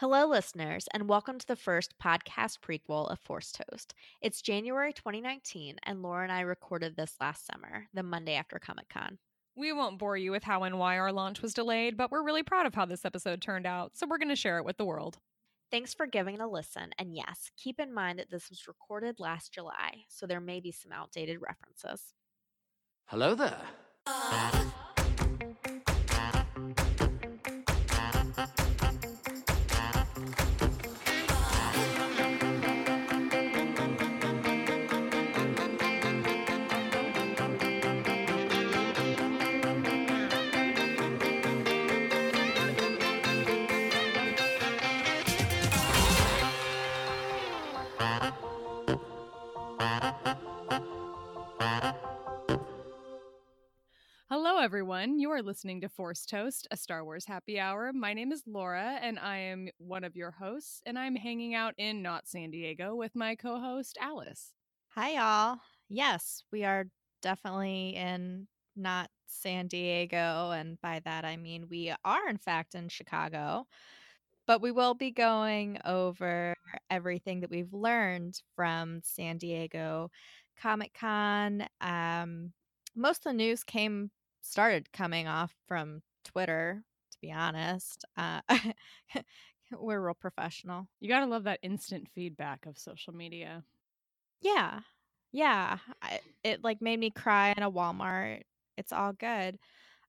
Hello, listeners, and welcome to the first podcast prequel of Force Toast. It's January 2019, and Laura and I recorded this last summer, the Monday after Comic Con. We won't bore you with how and why our launch was delayed, but we're really proud of how this episode turned out, so we're going to share it with the world. Thanks for giving it a listen, and yes, keep in mind that this was recorded last July, so there may be some outdated references. Hello there. Hello, everyone. You are listening to Force Toast, a Star Wars happy hour. My name is Laura, and I am one of your hosts, and I'm hanging out in not San Diego with my co host, Alice. Hi, y'all. Yes, we are definitely in not San Diego, and by that I mean we are, in fact, in Chicago. But we will be going over everything that we've learned from San Diego Comic Con. Um, most of the news came started coming off from Twitter, to be honest. Uh, we're real professional. You got to love that instant feedback of social media. Yeah. Yeah. I, it like made me cry in a Walmart. It's all good.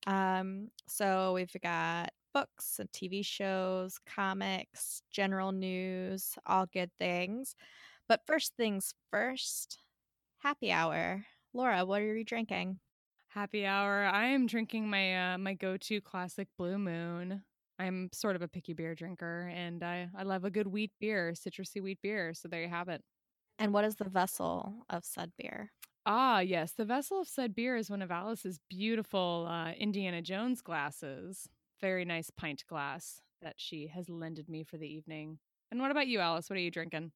Um, so we've got books and TV shows, comics, general news, all good things. But first things first, happy hour. Laura, what are you drinking? Happy hour. I am drinking my uh, my go to classic Blue Moon. I'm sort of a picky beer drinker, and I I love a good wheat beer, citrusy wheat beer. So there you have it. And what is the vessel of said beer? Ah, yes, the vessel of said beer is one of Alice's beautiful uh, Indiana Jones glasses. Very nice pint glass that she has lended me for the evening. And what about you, Alice? What are you drinking?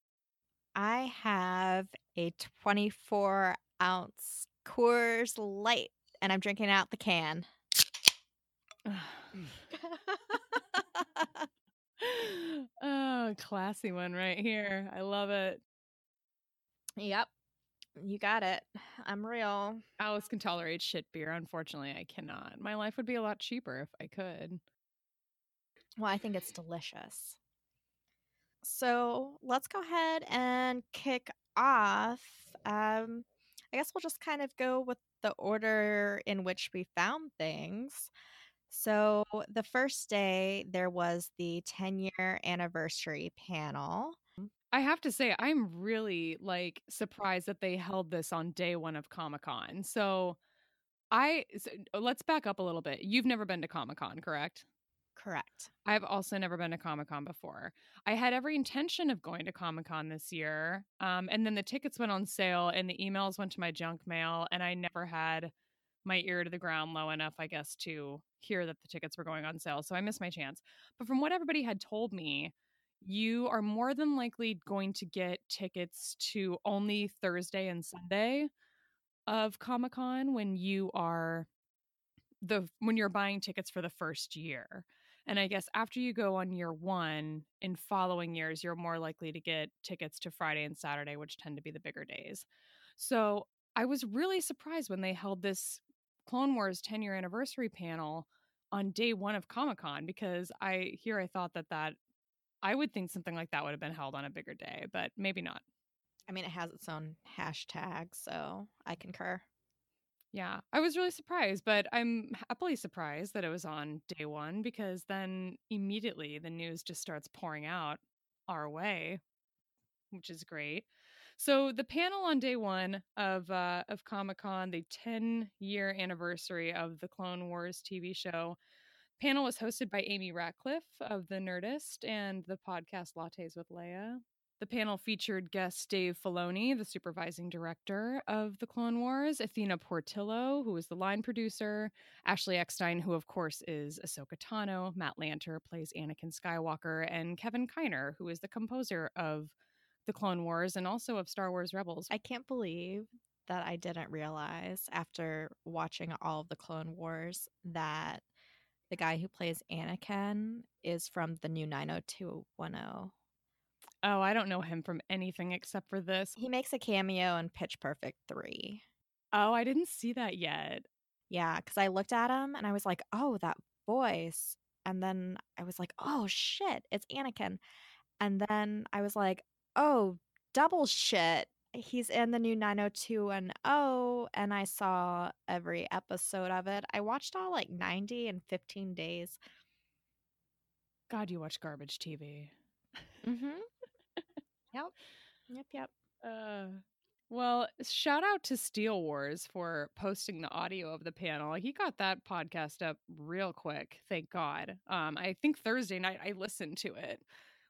I have a 24 ounce Coors Light, and I'm drinking out the can. oh, classy one right here. I love it. Yep. You got it. I'm real. Alice can tolerate shit beer. Unfortunately, I cannot. My life would be a lot cheaper if I could. Well, I think it's delicious. So let's go ahead and kick off. Um, I guess we'll just kind of go with the order in which we found things. So the first day, there was the 10 year anniversary panel. Mm. I have to say, I'm really like surprised that they held this on day one of Comic Con. So I so, let's back up a little bit. You've never been to Comic Con, correct? Correct. I've also never been to Comic Con before. I had every intention of going to Comic Con this year. Um, and then the tickets went on sale and the emails went to my junk mail, and I never had my ear to the ground low enough, I guess, to hear that the tickets were going on sale. So I missed my chance. But from what everybody had told me, you are more than likely going to get tickets to only Thursday and Sunday of Comic Con when you are the when you're buying tickets for the first year. And I guess after you go on year one, in following years, you're more likely to get tickets to Friday and Saturday, which tend to be the bigger days. So I was really surprised when they held this Clone Wars 10 year anniversary panel on day one of Comic Con because I here I thought that that I would think something like that would have been held on a bigger day, but maybe not. I mean, it has its own hashtag, so I concur. Yeah, I was really surprised, but I'm happily surprised that it was on day one because then immediately the news just starts pouring out our way, which is great. So the panel on day one of uh, of Comic Con, the 10 year anniversary of the Clone Wars TV show, panel was hosted by Amy Ratcliffe of The Nerdist and the podcast Lattes with Leia. The panel featured guest Dave Filoni, the supervising director of The Clone Wars, Athena Portillo, who was the line producer, Ashley Eckstein, who of course is Ahsoka Tano, Matt Lanter plays Anakin Skywalker, and Kevin Kiner, who is the composer of The Clone Wars and also of Star Wars Rebels. I can't believe that I didn't realize after watching all of the Clone Wars that the guy who plays Anakin, is from the new 90210. Oh, I don't know him from anything except for this. He makes a cameo in Pitch Perfect 3. Oh, I didn't see that yet. Yeah, because I looked at him and I was like, oh, that voice. And then I was like, oh shit, it's Anakin. And then I was like, oh, double shit. He's in the new 90210 and I saw every episode of it. I watched all like 90 and 15 days. God, you watch garbage TV. Mm-hmm. Yep. Yep, yep. Uh, well, shout out to Steele Wars for posting the audio of the panel. He got that podcast up real quick, thank God. Um, I think Thursday night I listened to it,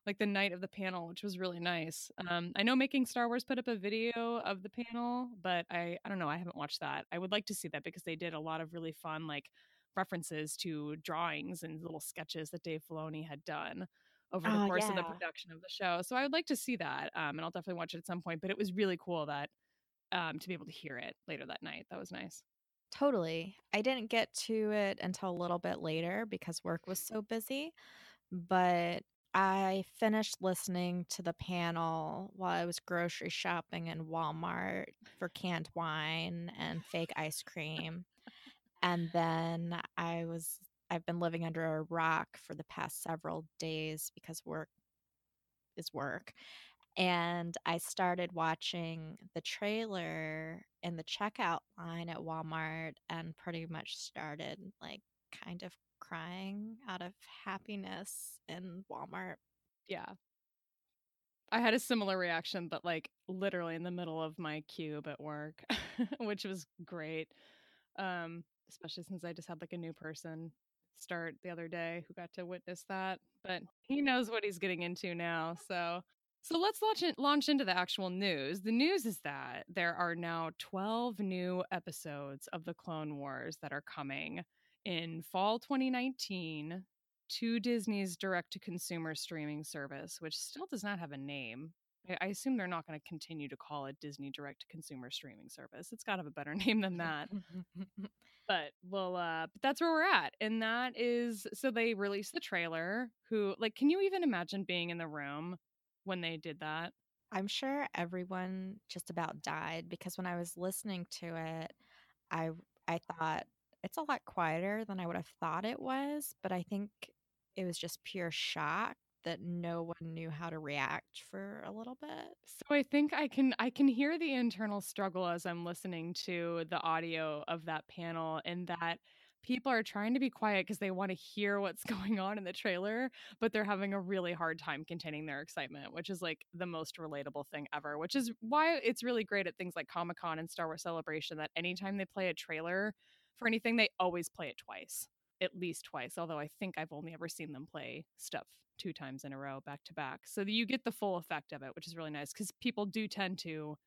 like the night of the panel, which was really nice. Um, I know Making Star Wars put up a video of the panel, but I I don't know, I haven't watched that. I would like to see that because they did a lot of really fun like references to drawings and little sketches that Dave Filoni had done over the Oh, course of the production of the show. So I would like to see that, um, and I'll definitely watch it at some point. But it was really cool that um, to be able to hear it later that night. That was nice. Totally. I didn't get to it until a little bit later because work was so busy, but I finished listening to the panel while I was grocery shopping in Walmart for canned wine and fake ice cream. And then I was I've been living under a rock for the past several days because work is work. And I started watching the trailer in the checkout line at Walmart and pretty much started like kind of crying out of happiness in Walmart. Yeah. I had a similar reaction, but like literally in the middle of my cube at work, which was great. Um, especially since I just had like a new person start the other day who got to witness that. But oh. he knows what he's getting into now. So so let's launch in, launch into the actual news. The news is that there are now 12 new episodes of the Clone Wars that are coming in fall 2019 to Disney's direct to consumer streaming service, which still does not have a name. I- assume they're not going to continue to call it Disney direct to consumer streaming service. It's got to have a better name than that. but well, uh, but that's where we're at. And that is so they released the trailer. Who, like, can you even imagine being in the room when they did that? I'm sure everyone just about died because when I was listening to it, I I thought it's a lot quieter than I would have thought it was, but I think it was just pure shock that no one knew how to react for a little bit. So I think I can I can hear the internal struggle as I'm listening to the audio of that panel and that people are trying to be quiet because they want to hear what's going on in the trailer, but they're having a really hard time containing their excitement, which is like the most relatable thing ever, which is why it's really great at things like Comic-Con and Star Wars Celebration that anytime they play a trailer for anything, they always play it twice. At least twice, although I think I've only ever seen them play stuff two times in a row back to back. So you get the full effect of it, which is really nice because people do tend to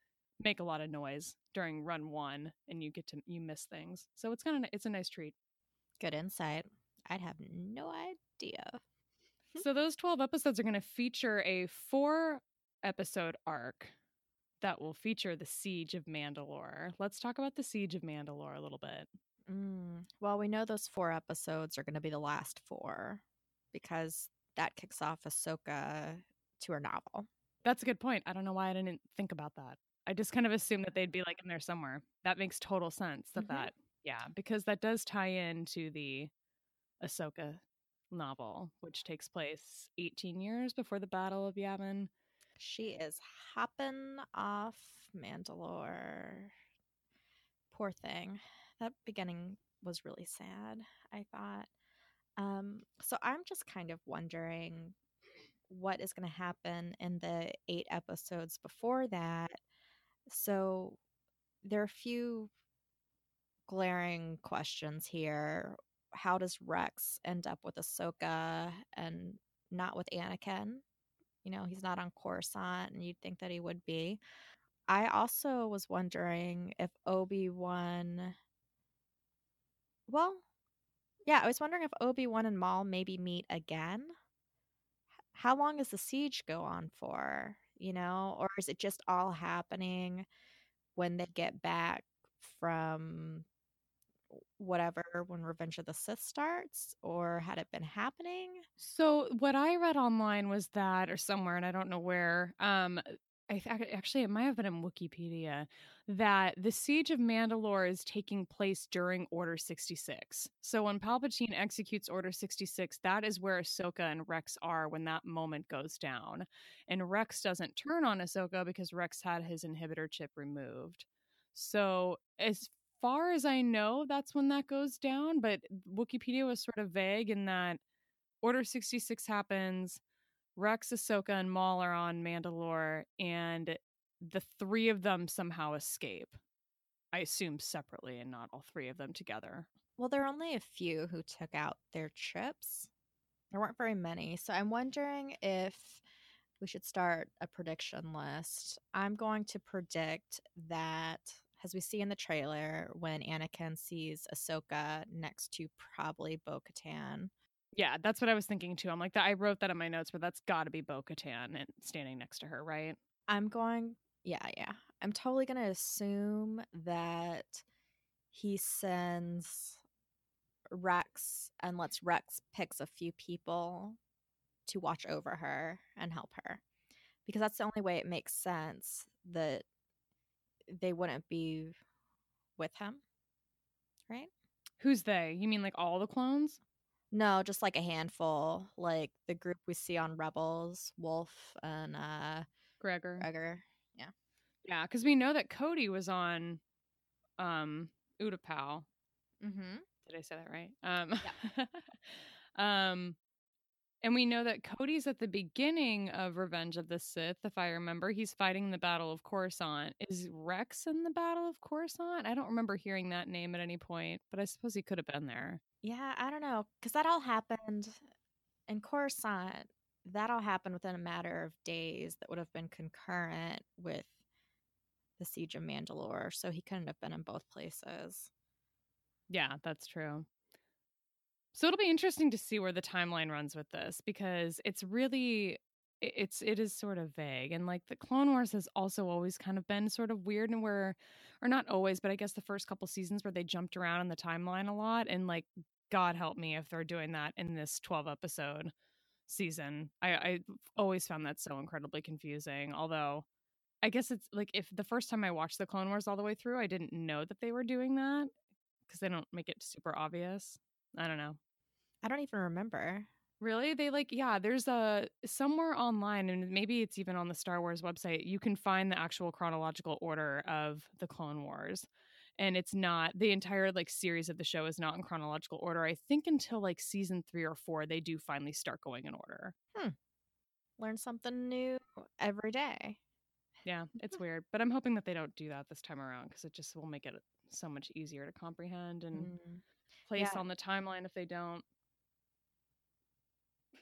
make a lot of noise during run one and you get to you miss things. So it's kind of it's a nice treat. Good insight. I'd have no idea. So those 12 episodes are going to feature a four episode arc that will feature the siege of Mandalore. Let's talk about the siege of Mandalore a little bit. Mm, well, we know those four episodes are going to be the last four because that kicks off Ahsoka to her novel. That's a good point. I don't know why I didn't think about that. I just kind of assumed that they'd be like in there somewhere. That makes total sense that Mhm. that yeah, because that does tie into the Ahsoka novel, which takes place 18 years before the Battle of Yavin. She is hopping off Mandalore. Poor thing. That beginning was really sad, I thought. Um, so I'm just kind of wondering what is going to happen in the eight episodes before that. So there are a few glaring questions here. How does Rex end up with Ahsoka and not with Anakin? You know, he's not on Coruscant, and you'd think that he would be. I also was wondering if Obi Wan. Well, yeah, I was wondering if Obi Wan and Maul maybe meet again. How long does the siege go on for? You know, or is it just all happening when they get back from whatever when Revenge of the Sith starts, or had it been happening? So what I read online was that, or somewhere, and I don't know where. Um, I th- actually it might have been in Wikipedia that the siege of Mandalore is taking place during Order 66. So when Palpatine executes Order 66, that is where Ahsoka and Rex are when that moment goes down. And Rex doesn't turn on Ahsoka because Rex had his inhibitor chip removed. So as far as I know, that's when that goes down, but Wikipedia was sort of vague in that Order 66 happens Rex, Ahsoka, and Maul are on Mandalore, and the three of them somehow escape. I assume separately and not all three of them together. Well, there are only a few who took out their chips. There weren't very many. So I'm wondering if we should start a prediction list. I'm going to predict that, as we see in the trailer, when Anakin sees Ahsoka next to probably Bo Katan, yeah, that's what I was thinking too. I'm like that. I wrote that in my notes, but that's got to be Bo Katan and standing next to her, right? I'm going. Yeah, yeah. I'm totally gonna assume that he sends Rex and lets Rex picks a few people to watch over her and help her, because that's the only way it makes sense that they wouldn't be with him, right? Who's they? You mean like all the clones? No, just like a handful, like the group we see on Rebels, Wolffe and uh Gregor. Gregor. Yeah. Yeah, because we know that Cody was on um Utapau. Mm-hmm. Did I say that right? Um yeah. um and we know that Cody's at the beginning of Revenge of the Sith, if I remember. He's fighting the Battle of Coruscant. Is Rex in the Battle of Coruscant? I don't remember hearing that name at any point, but I suppose he could have been there. Yeah, I don't know. Because that all happened in Coruscant. That all happened within a matter of days that would have been concurrent with the Siege of Mandalore. So he couldn't have been in both places. Yeah, that's true. So it'll be interesting to see where the timeline runs with this because it's really it's it is sort of vague and like the clone wars has also always kind of been sort of weird and where or not always but i guess the first couple seasons where they jumped around in the timeline a lot and like god help me if they're doing that in this 12 episode season. I i always found that so incredibly confusing although i guess it's like if the first time i watched the clone wars all the way through i didn't know that they were doing that because they don't make it super obvious. I don't know. I don't even remember. Really? They like, yeah, there's a somewhere online, and maybe it's even on the Star Wars website, you can find the actual chronological order of the Clone Wars. And it's not the entire like series of the show is not in chronological order. I think until like season three or four, they do finally start going in order. Hmm. Learn something new every day. Yeah, it's weird. But I'm hoping that they don't do that this time around because it just will make it so much easier to comprehend and mm. place yeah. on the timeline if they don't.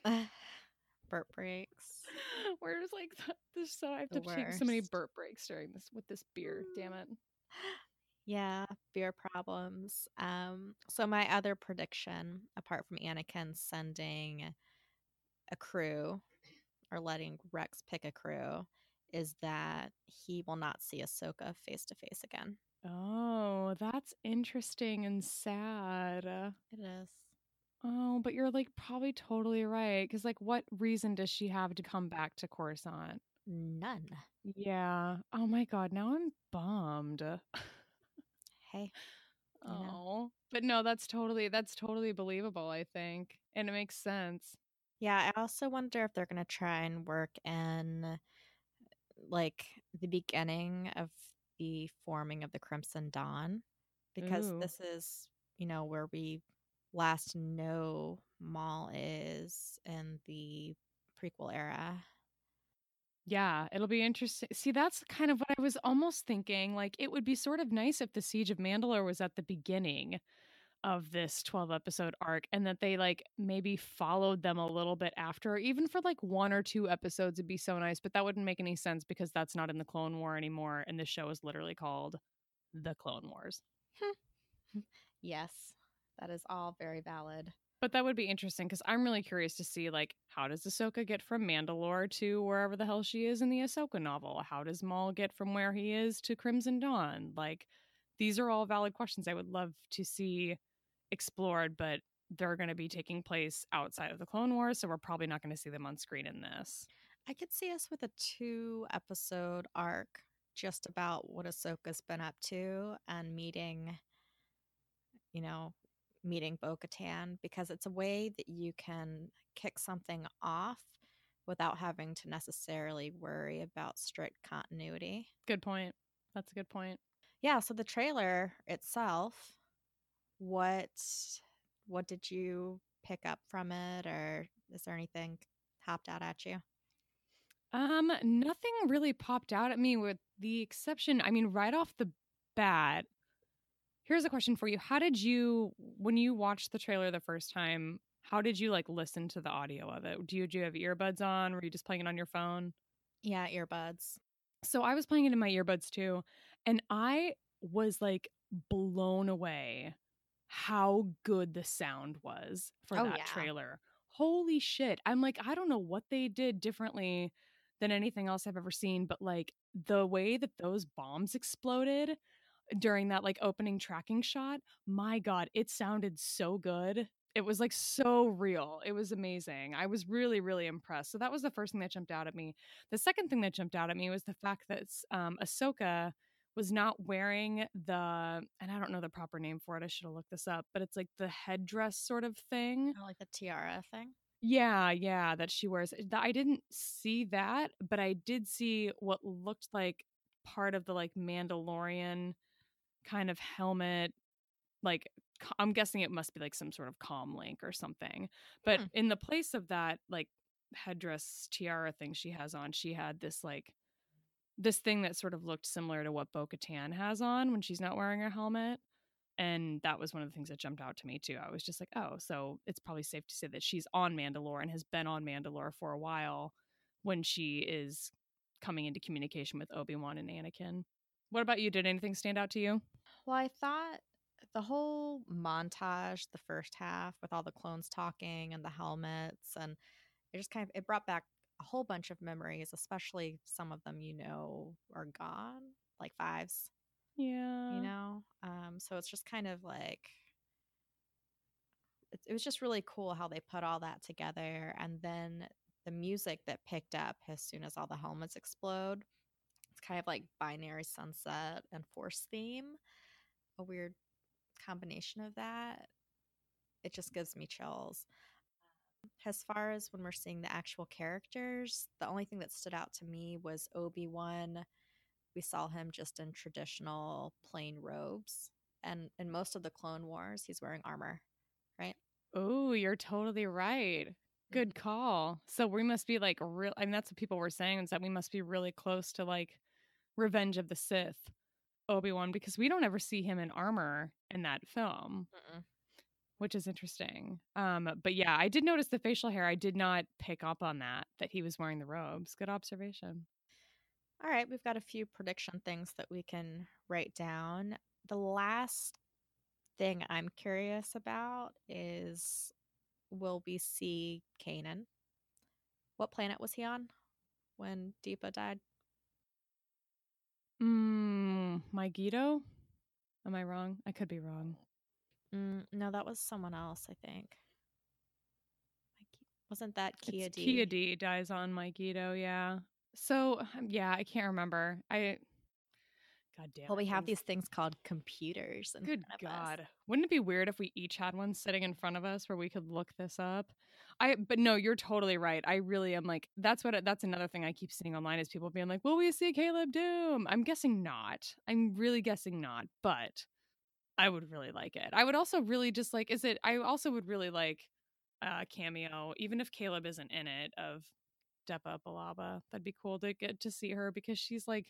burp breaks. We're just like this. So I have the to worst. take so many burp breaks during this with this beer. Damn it. Yeah, beer problems. Um, so my other prediction, apart from Anakin sending a crew or letting Rex pick a crew, is that he will not see Ahsoka face to face again. Oh, that's interesting and sad. It is. Oh, but you're like probably totally right. Because, like, what reason does she have to come back to Coruscant? None. Yeah. Oh my God. Now I'm bummed. hey. Oh, know. but no, that's totally that's totally believable. I think, and it makes sense. Yeah, I also wonder if they're gonna try and work in like the beginning of the forming of the Crimson Dawn, because Ooh. this is you know where we last know Maul is in the prequel era. Yeah, it'll be interesting. See, that's kind of what I was almost thinking. Like, it would be sort of nice if the Siege of Mandalore was at the beginning of this 12 episode arc and that they like maybe followed them a little bit after, even for like one or two episodes, it'd be so nice. But that wouldn't make any sense because that's not in the Clone War anymore. And the show is literally called The Clone Wars. Hmm. yes. That is all very valid. But that would be interesting because I'm really curious to see like how does Ahsoka get from Mandalore to wherever the hell she is in the Ahsoka novel? How does Maul get from where he is to Crimson Dawn? Like these are all valid questions I would love to see explored, but they're going to be taking place outside of the Clone Wars, so we're probably not going to see them on screen in this. I could see us with a two episode arc just about what Ahsoka's been up to and meeting, you know, meeting Bo Katan because it's a way that you can kick something off without having to necessarily worry about strict continuity. Good point. That's a good point. Yeah, so the trailer itself, what what did you pick up from it or is there anything hopped out at you? Um, nothing really popped out at me with the exception, I mean, right off the bat, here's a question for you. How did you when you watched the trailer the first time, how did you like listen to the audio of it? Do you do you have earbuds on? Were you just playing it on your phone? Yeah, earbuds. So I was playing it in my earbuds too, and I was like blown away how good the sound was for Oh, that yeah. trailer. Holy shit. I'm like, I don't know what they did differently than anything else I've ever seen, but like the way that those bombs exploded during that like opening tracking shot, my god, it sounded so good. It was like so real. It was amazing. I was really, really impressed. So that was the first thing that jumped out at me. The second thing that jumped out at me was the fact that um, Ahsoka was not wearing the, and I don't know the proper name for it. I should have looked this up, but it's like the headdress sort of thing. I like the tiara thing. Yeah, yeah, that she wears. I didn't see that, but I did see what looked like part of the like Mandalorian kind of helmet. Like, i'm guessing it must be like some sort of comm link or something. But Hmm. in the place of that, like headdress tiara thing she has on, she had this like this thing that sort of looked similar to what Bo Katan has on when she's not wearing her helmet. And that was one of the things that jumped out to me too. I was just like, oh, so it's probably safe to say that she's on Mandalore and has been on Mandalore for a while when she is coming into communication with Obi-Wan and Anakin. What about you? Did anything stand out to you? Well, I thought the whole montage, the first half with all the clones talking and the helmets, and it just kind of it brought back a whole bunch of memories, especially some of them you know are gone, like fives, Yeah. you know. Um, so it's just kind of like it, it was just really cool how they put all that together, and then the music that picked up as soon as all the helmets explode. Kind of like binary sunset and force theme a weird combination of that. It just gives me chills. Um, as far as when we're seeing the actual characters, the only thing that stood out to me was Obi Wan. We saw him just in traditional plain robes. And in most of the Clone Wars, he's wearing armor, right? Oh, you're totally right. Mm-hmm. Good call. So we must be like real. I mean, that's what people were saying is that we must be really close to like Revenge of the Sith, Obi Wan, because we don't ever see him in armor in that film, Mm-mm. which is interesting. Um, but yeah, I did notice the facial hair. I did not pick up on that that he was wearing the robes. Good observation. All right, we've got a few prediction things that we can write down. The last thing I'm curious about is will we see Kanan? What planet was he on when Depa died? Mm, Mygeeto? Am I wrong? I could be wrong. Mm, no, that was someone else, I think. Wasn't that Kia It's D? Ki-Adi dies on Mygeeto, yeah. So um, yeah, I can't remember. I God damn. Well, we have these things called computers. Good of us. God. Wouldn't it be weird if we each had one sitting in front of us where we could look this up? I but no, you're totally right. I really am like that's what that's another thing I keep seeing online is people being like, "Will we see Caleb Dume?" I'm guessing not. I'm really guessing not, but I would really like it. I would also really just like is it I also would really like a cameo even if Caleb isn't in it of Depa Billaba. That'd be cool to get to see her because she's like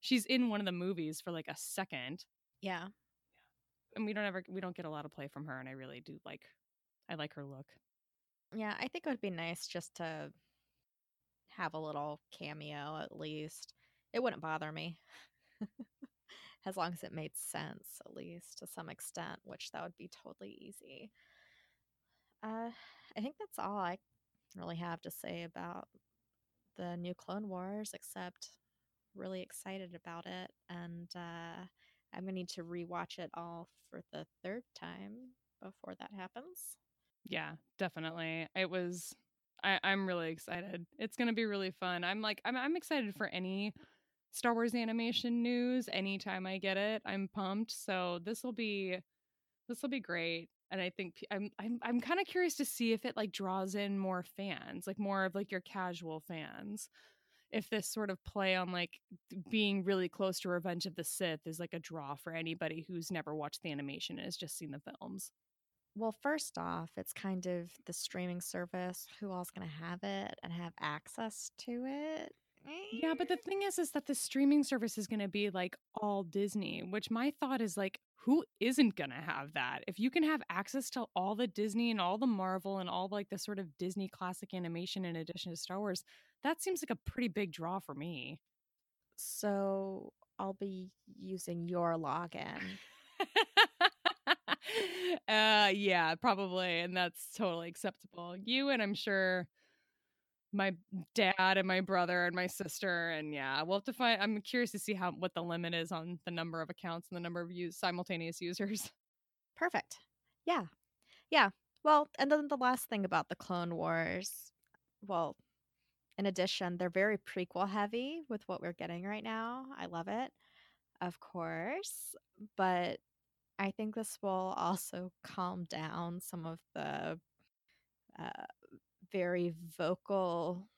she's in one of the movies for like a second Yeah. and we don't ever we don't get a lot of play from her and i really do like i like her look Yeah, I think it would be nice just to have a little cameo at least. It wouldn't bother me. as long as it made sense, at least to some extent, which that would be totally easy. Uh, I think that's all I really have to say about the new Clone Wars, except really excited about it. And uh, I'm gonna need to rewatch it all for the third time before that happens. Yeah, definitely. It was I, I'm really excited. It's gonna be really fun. I'm like I'm I'm excited for any Star Wars animation news anytime I get it. I'm pumped. So this will be this will be great. And I think I'm I'm I'm kind of curious to see if it like draws in more fans, like more of like your casual fans. If this sort of play on like being really close to Revenge of the Sith is like a draw for anybody who's never watched the animation and has just seen the films. Well, first off, it's kind of the streaming service. Who else going to have it and have access to it? Yeah, but the eh. thing is, is that the streaming service is going to be like all Disney, which my thought is like, who isn't going to have that? If you can have access to all the Disney and all the Marvel and all like the sort of Disney classic animation in addition to Star Wars, that seems like a pretty big draw for me. So I'll be using your login. uh yeah, probably, and that's totally acceptable. You and I'm sure my dad and my brother and my sister and yeah we'll have to find i'm curious to see how what the limit is on the number of accounts and the number of use simultaneous users. Perfect. Yeah. Yeah. Well and then the last thing about the clone wars well in addition they're very prequel heavy with what we're getting right now. I love it of course but i think this will also calm down some of the uh, very vocal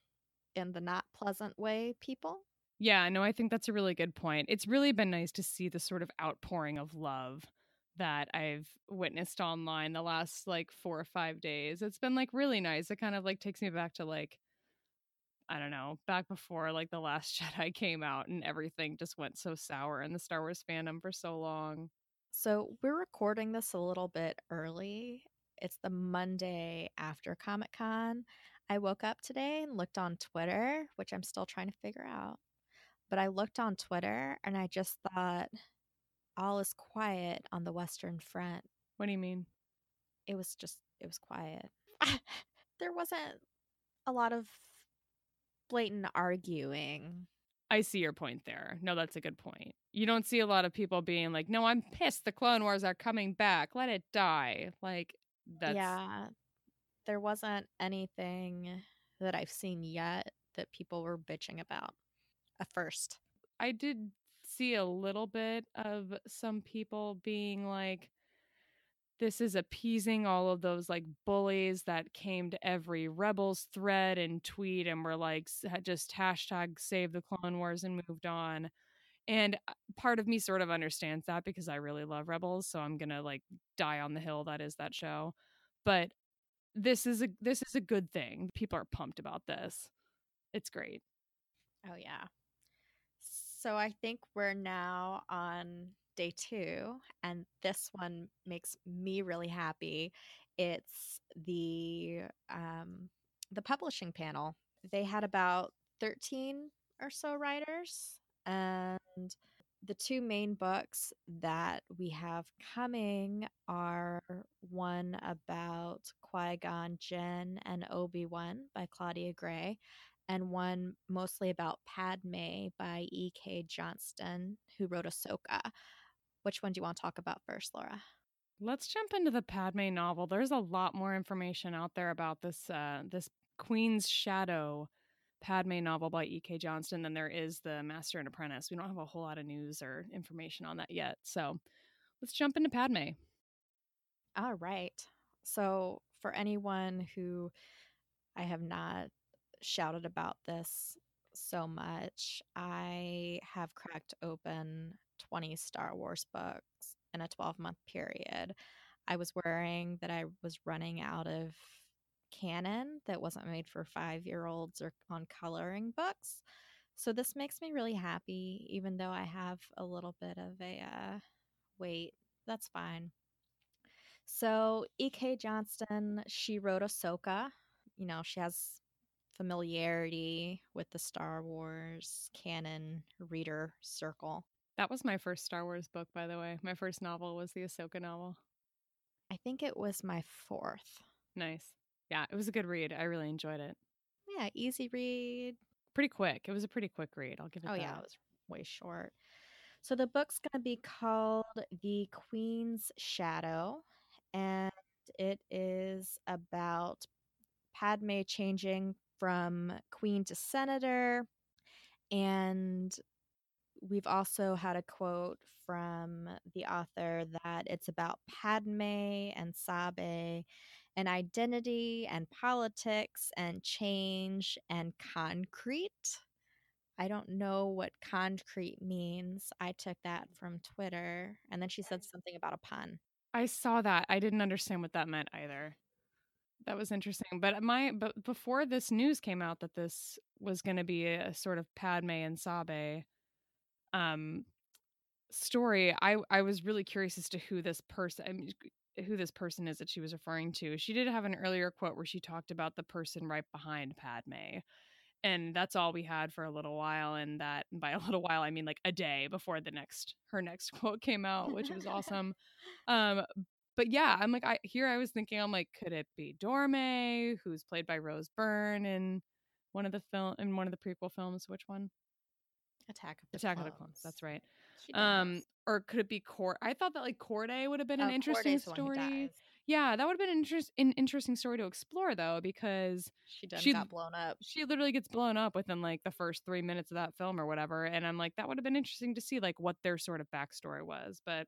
in the not pleasant way people. Yeah, no, I think that's a really good point. It's really been nice to see the sort of outpouring of love that I've witnessed online the last like 4 or 5 days. It's been like really nice. It kind of like takes me back to like I don't know, back before like the last Jedi came out and everything just went so sour in the Star Wars fandom for so long. So, we're recording this a little bit early it's the Monday after Comic Con. I woke up today and looked on Twitter, which I'm still trying to figure out. But I looked on Twitter and I just thought, all is quiet on the Western Front. What do you mean? It was just, it was quiet. there wasn't a lot of blatant arguing. I see your point there. No, that's a good point. You don't see a lot of people being like, no, I'm pissed. The Clone Wars are coming back. Let it die. Like, that's Yeah. There wasn't anything that I've seen yet that people were bitching about at first. I did see a little bit of some people being like this is appeasing all of those like bullies that came to every rebels thread and tweet and were like just hashtag save the clone wars and moved on and uh, part of me sort of understands that because I really love Rebels, so I'm to like die on the hill that is that show. But this is a this is a good thing. People are pumped about this. It's great. Oh yeah. So I think we're now on day 2 and this one makes me really happy. It's the um the publishing panel. They had about 13 or so writers and the two main books that we have coming are one about Qui Gon Jinn and Obi Wan by Claudia Gray, and one mostly about Padme by E.K. Johnston, who wrote Ahsoka. Which one do you want to talk about first, Laura? Let's jump into the Padme novel. There's a lot more information out there about this uh, this Queen's Shadow Padme novel by E.K. Johnston than there is the Master and Apprentice. We don't have a whole lot of news or information on that yet. So let's jump into Padme. All right. So, for anyone who I have not shouted about this so much, I have cracked open 20 Star Wars books in a 12 month period. I was worrying that I was running out of canon that wasn't made for five year olds or on coloring books. So this makes me really happy, even though I have a little bit of a uh, wait. That's fine. So E.K. Johnston, she wrote Ahsoka. You know, she has familiarity with the Star Wars canon reader circle. That was my first Star Wars book, by the way. My first novel was the Ahsoka novel. I think it was my fourth. Nice yeah, it was a good read. I really enjoyed it. Yeah, easy read. Pretty quick. It was a pretty quick read. I'll give it. Oh that. yeah, it was way short. So the book's going to be called The Queen's Shadow, and it is about Padme changing from queen to senator. And we've also had a quote from the author that it's about Padme and Sabe and identity and politics and change and concrete. I don't know what concrete means. I took that from Twitter. And then she said something about a pun. I saw that. I didn't understand what that meant either. That was interesting. But my but before this news came out that this was going to be a sort of Padme and Sabe um story, I I was really curious as to who this person I mean, who this person is that she was referring to. She did have an earlier quote where she talked about the person right behind Padme. And that's all we had for a little while and that and by a little while I mean like a day before the next her next quote came out, which was awesome. um but yeah, I'm like I here I was thinking I'm like could it be Dorme who's played by Rose Byrne in one of the film in one of the prequel films, which one? Attack of the Attack Clones. of the Clones. That's right. Um, or could it be Cord? I thought that like Cordé would have been an Oh, interesting Cordé's the one who story. Yeah, that would have been an, interest- an interesting story to explore though, because She done she- got blown up. she literally gets blown up within like the first three minutes of that film or whatever. And I'm like, that would have been interesting to see like what their sort of backstory was. But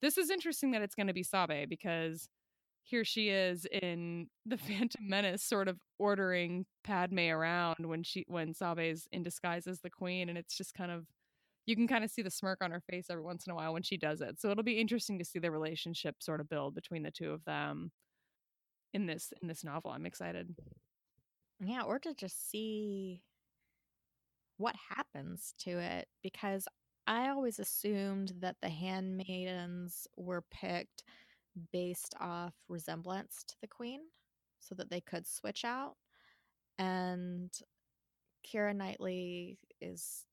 this is interesting that it's going to be Sabe because here she is in the Phantom Menace, sort of ordering Padme around when she when Sabe's in disguise as the queen, and it's just kind of you can kind of see the smirk on her face every once in a while when she does it. So it'll be interesting to see the relationship sort of build between the two of them in this in this novel. I'm excited. Yeah, or to just see what happens to it because I always assumed that the handmaidens were picked based off resemblance to the queen so that they could switch out. And Keira Knightley is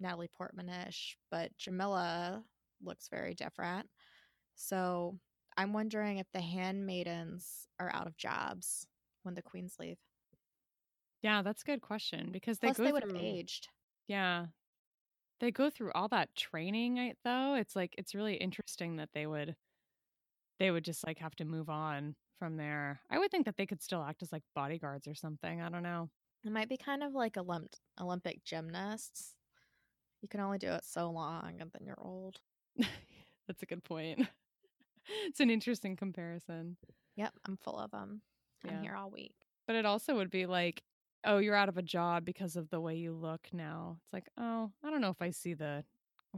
Natalie Portman-ish, but Jamillia looks very different. So I'm wondering if the handmaidens are out of jobs when the queens leave. Yeah, that's a good question because they Plus, go they would have through aged. yeah they go through all that training though it's like it's really interesting that they would they would just like have to move on from there i would think that they could still act as like bodyguards or something i don't know It might be kind of like Olymp- Olympic gymnasts. You can only do it so long, and then you're old. that's a good point it's an interesting comparison Yep, I'm full of them. Yeah. I'm here all week. but it also would be like oh you're out of a job because of the way you look now it's like oh i don't know if i see the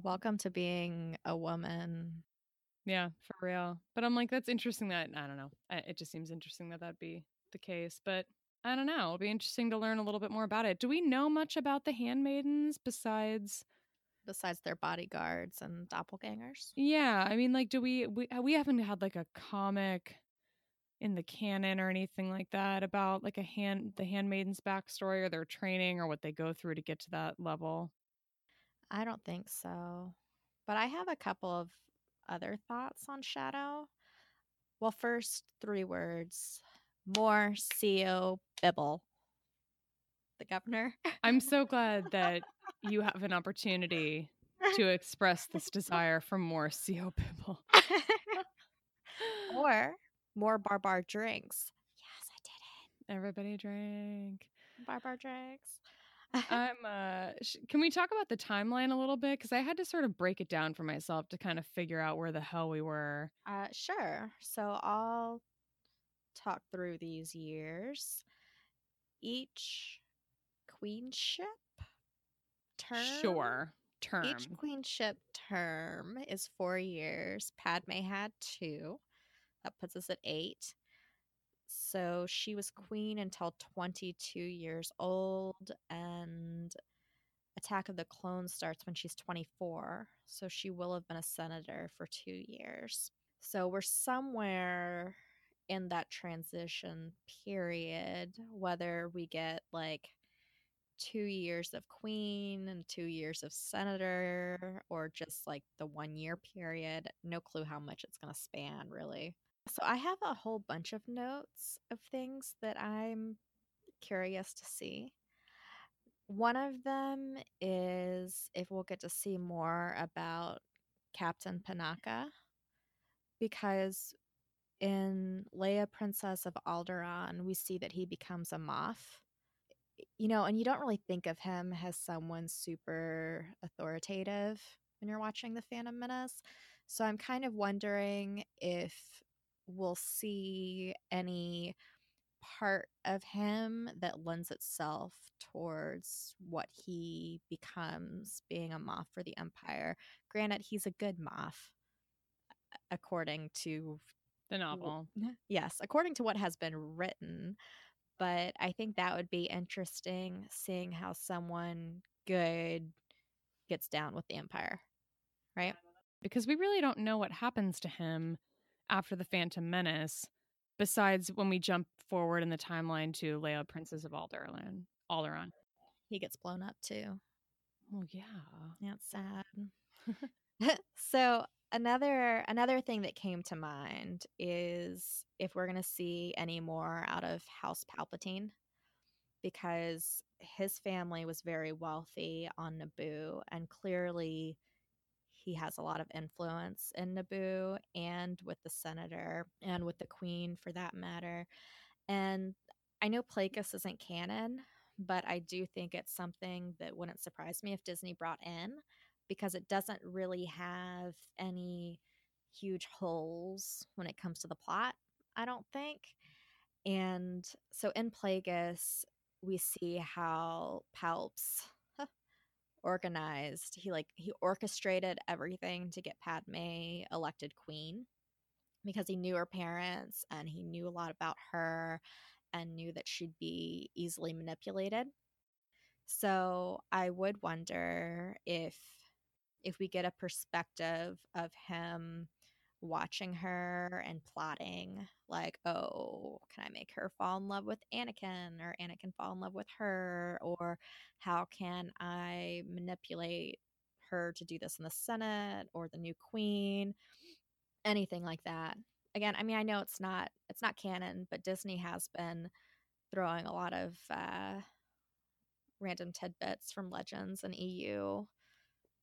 Welcome to being a woman. Yeah, for real. But I'm like, that's interesting that I don't know. It just seems interesting that that'd be the case. But I don't know. It'll be interesting to learn a little bit more about it. Do we know much about the handmaidens besides? Besides their bodyguards and doppelgangers. Yeah, I mean, like, do we we we haven't had like a comic in the canon or anything like that about like a hand the handmaidens backstory or their training or what they go through to get to that level. I don't think so. But I have a couple of other thoughts on Shadow. Well, first, three words more Sio Bibble. The governor. I'm so glad that you have an opportunity to express this desire for more Sio Bibble. or more Barbar drinks. Yes, I did it. Everybody drink. it. Barbar drinks. I'm uh sh- can we talk about the timeline a little bit cuz I had to sort of break it down for myself to kind of figure out where the hell we were. Uh, sure. So I'll talk through these years. Each queenship term. Sure. Term. Each queenship term is four years. Padme had two. That puts us at eight. So she was queen until 22 years old, and Attack of the Clones starts when she's 24. So she will have been a senator for two years. So we're somewhere in that transition period, whether we get like two years of queen and two years of senator, or just like the one year period. No clue how much it's going to span, really. So I have a whole bunch of notes of things that I'm curious to see. One of them is if we'll get to see more about Captain Panaka, because in Leia, Princess of Alderaan, we see that he becomes a Moff. You know, and you don't really think of him as someone super authoritative when you're watching The Phantom Menace. So I'm kind of wondering if we'll see any part of him that lends itself towards what he becomes being a moth for the Empire. Granted, he's a good moth according to the novel. Yes, according to what has been written. But I think that would be interesting seeing how someone good gets down with the Empire, right? Because we really don't know what happens to him after the Phantom Menace, besides when we jump forward in the timeline to Leia, Princess of Alderaan. Alderaan. He gets blown up too. Oh yeah. Yeah, sad. so another another thing that came to mind is if we're going to see any more out of House Palpatine because his family was very wealthy on Naboo and clearly he has a lot of influence in Naboo and with the senator and with the queen for that matter. And I know Plagueis isn't canon, but I do think it's something that wouldn't surprise me if Disney brought in because it doesn't really have any huge holes when it comes to the plot, I don't think. And so in Plagueis, we see how Palps organized. He like he orchestrated everything to get Padme elected queen because he knew her parents and he knew a lot about her and knew that she'd be easily manipulated. So I would wonder if if we get a perspective of him watching her and plotting like oh can i make her fall in love with anakin or anakin fall in love with her or how can i manipulate her to do this in the senate or the new queen? Anything like that. Again i mean i know it's not it's not canon but disney has been throwing a lot of uh, random tidbits from legends and eu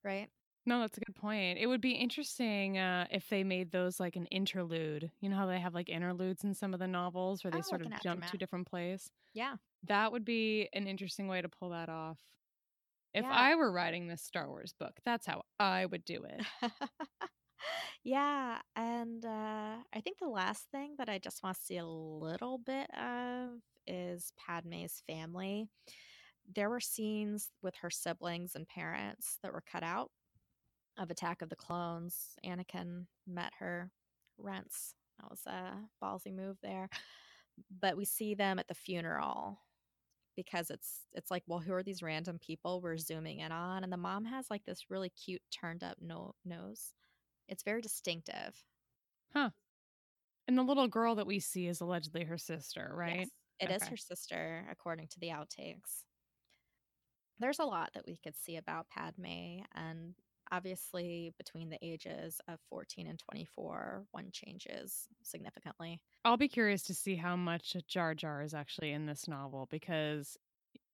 right no, that's a good point. It would be interesting uh, if they made those like an interlude. You know how they have like interludes in some of the novels where they Oh, sort like of jump to aftermath. different place. yeah That would be an interesting way to pull that off. If Yeah. I were writing this Star Wars book, that's how I would do it. yeah, and uh, I think the last thing that I just want to see a little bit of is Padme's family. There were scenes with her siblings and parents that were cut out of Attack of the Clones. Anakin met her rents. That was a ballsy move there. But we see them at the funeral because it's it's like, well, who are these random people we're zooming in on? And the mom has like this really cute turned up no- nose. It's very distinctive. Huh. And the little girl that we see is allegedly her sister, right? Yes, it is Okay. her sister, according to the outtakes. There's a lot that we could see about Padme, and obviously, between the ages of 14 and 24, one changes significantly. I'll be curious to see how much Jar Jar is actually in this novel because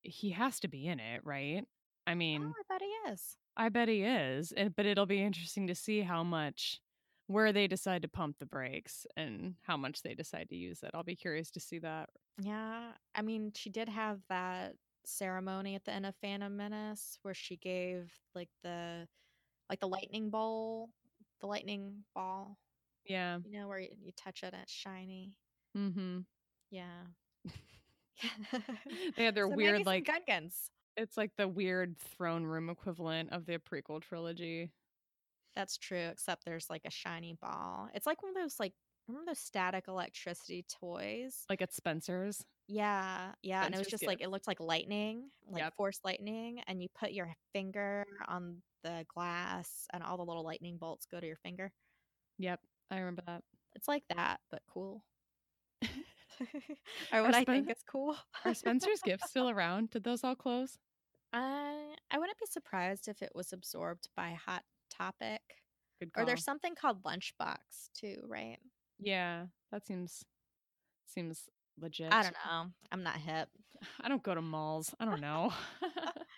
he has to be in it, right? I mean, oh, I bet he is. I bet he is, but it'll be interesting to see how much where they decide to pump the brakes and how much they decide to use it. I'll be curious to see that. Yeah, I mean, she did have that ceremony at the end of Phantom Menace where she gave like the like the lightning bowl, the lightning ball, Yeah. you know, where you, you touch it and it's shiny. Mm-hmm. Yeah. They had their So weird like Gungans. it's like the weird throne room equivalent of the prequel trilogy. That's true, except there's like a shiny ball. It's like one of those like remember those static electricity toys? Like at Spencer's. Yeah, yeah, and it was Spencer's just like it looked like lightning, like Yep. force lightning, and you put your finger on the glass, and all the little lightning bolts go to your finger. Yep. I remember that. It's like that, but cool. or what Are I think Spen- is cool. Are Spencer's gifts still around? Did those all close? I I wouldn't be surprised if it was absorbed by Hot Topic. Or there's something called Lunchbox too, right? Yeah, that seems seems legit. I don't know. I'm not hip. I don't go to malls. I don't know.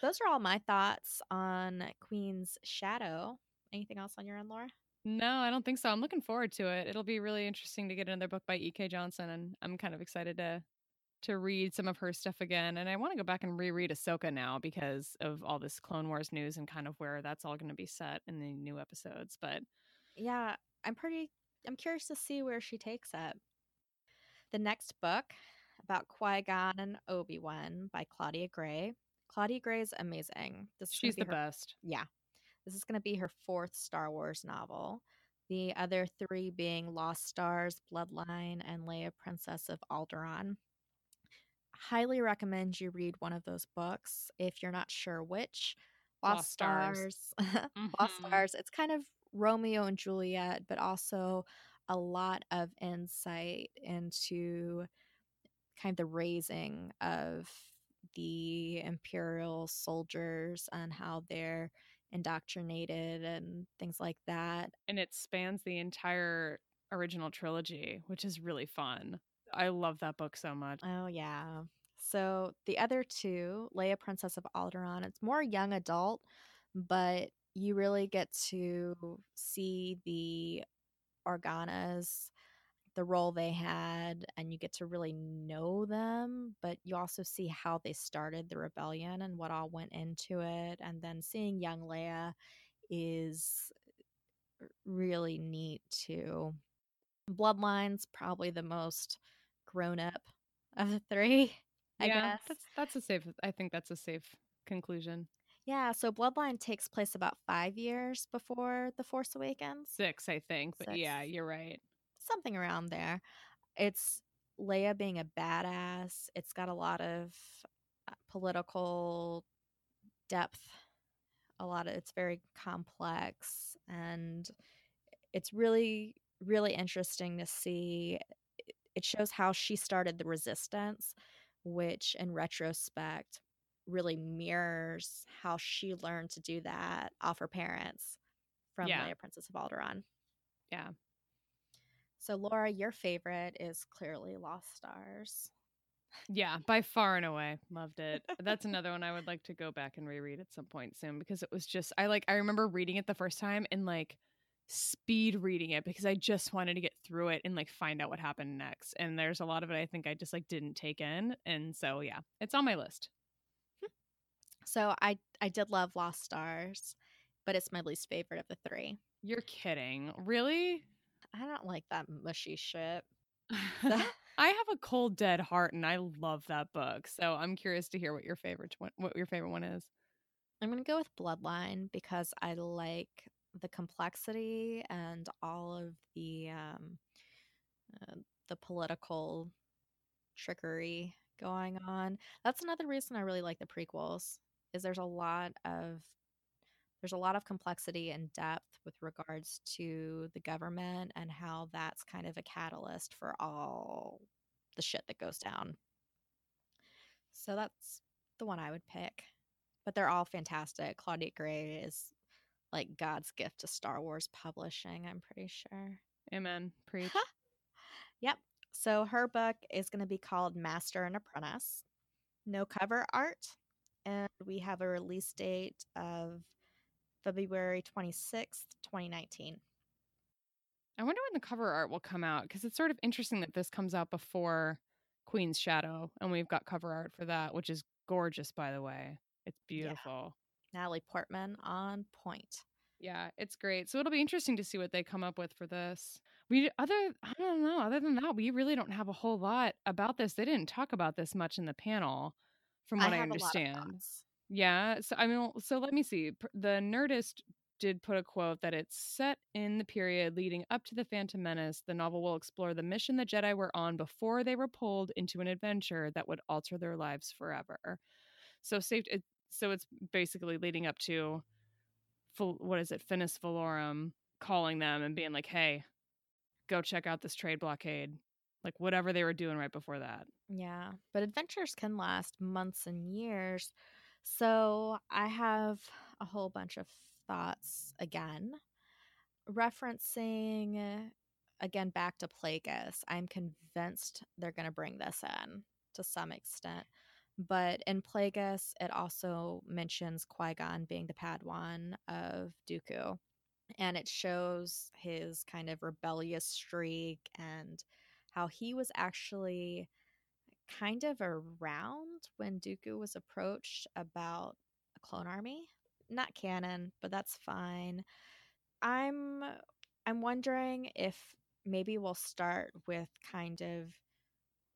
those are all my thoughts on Queen's Shadow. Anything else on your end, Laura? No, I don't think so. I'm looking forward to it. It'll be really interesting to get another book by E.K. Johnston, and I'm kind of excited to to read some of her stuff again. And I want to go back and reread Ahsoka now because of all this Clone Wars news and kind of where that's all going to be set in the new episodes. But yeah, I'm pretty. I'm curious to see where she takes it. The next book about Qui Gon and Obi Wan by Claudia Gray. Claudia Gray is amazing. This is she's the her, best. Yeah, this is going to be her fourth Star Wars novel. The other three being Lost Stars, Bloodline, and Leia, Princess of Alderaan highly recommend you read one of those books if you're not sure which. Lost, Lost Stars. mm-hmm. Lost Stars. It's kind of Romeo and Juliet, but also a lot of insight into kind of the raising of the imperial soldiers and how they're indoctrinated and things like that. And it spans the entire original trilogy, which is really fun. I love that book so much. Oh yeah. So the other two, Leia Princess of Alderaan, it's more young adult, but you really get to see the Organas, the role they had, and you get to really know them, but you also see how they started the rebellion and what all went into it. And then seeing young Leia is really neat too. Bloodlines probably the most grown up of the three. I yeah, guess. that's that's a safe. I think that's a safe conclusion. Yeah, so Bloodline takes place about five years before The Force Awakens. Six, I think. But Six. yeah, you're right. Something around there. It's Leia being a badass. It's got a lot of uh, political depth. A lot of it's very complex and it's really really interesting to see it shows how she started the resistance, which in retrospect really mirrors how she learned to do that off her parents from yeah. Leia Princess of Alderaan. Yeah. So Laura, your favorite is clearly Lost Stars. Yeah, by far and away. Loved it. That's another one I would like to go back and reread at some point soon because it was just I like I remember reading it the first time and like speed reading it because I just wanted to get through it and like find out what happened next. And there's a lot of it I think I just like didn't take in. And so yeah, it's on my list. Hmm. So I I did love Lost Stars, but it's my least favorite of the three. You're kidding. Really? I don't like that mushy shit. I have a cold dead heart and I love that book. So I'm curious to hear what your favorite one, what your favorite one is. I'm going to go with Bloodline because I like the complexity and all of the um, uh, the political trickery going on. That's another reason I really like the prequels. Is there's a lot of there's a lot of complexity and depth with regards to the government and how that's kind of a catalyst for all the shit that goes down. So that's the one I would pick. But they're all fantastic. Claudia Gray is like God's gift to Star Wars publishing, I'm pretty sure. Amen. Preach. yep. So her book is going to be called Master and Apprentice. No cover art. And we have a release date of February 26th, 2019. I wonder when the cover art will come out because it's sort of interesting that this comes out before Queen's Shadow and we've got cover art for that, which is gorgeous, by the way. It's beautiful. Natalie Portman on point. Yeah, it's great. So it'll be interesting to see what they come up with for this. We other I don't know, other than that, we really don't have a whole lot about this. They didn't talk about this much in the panel from what I, I understand. Yeah, so I mean so let me see. The Nerdist did put a quote that it's set in the period leading up to the Phantom Menace. The novel will explore the mission the Jedi were on before they were pulled into an adventure that would alter their lives forever. So safe so it's basically leading up to what is it finis valorum calling them and being like hey go check out this trade blockade like whatever they were doing right before that yeah but adventures can last months and years so i have a whole bunch of thoughts again referencing again back to plagueis i'm convinced they're going to bring this in to some extent But in Plagueis, it also mentions Qui Gon being the Padawan of Dooku. And it shows his kind of rebellious streak and how he was actually kind of around when Dooku was approached about a clone army. Not canon, but that's fine. I'm uh, I'm wondering if maybe we'll start with kind of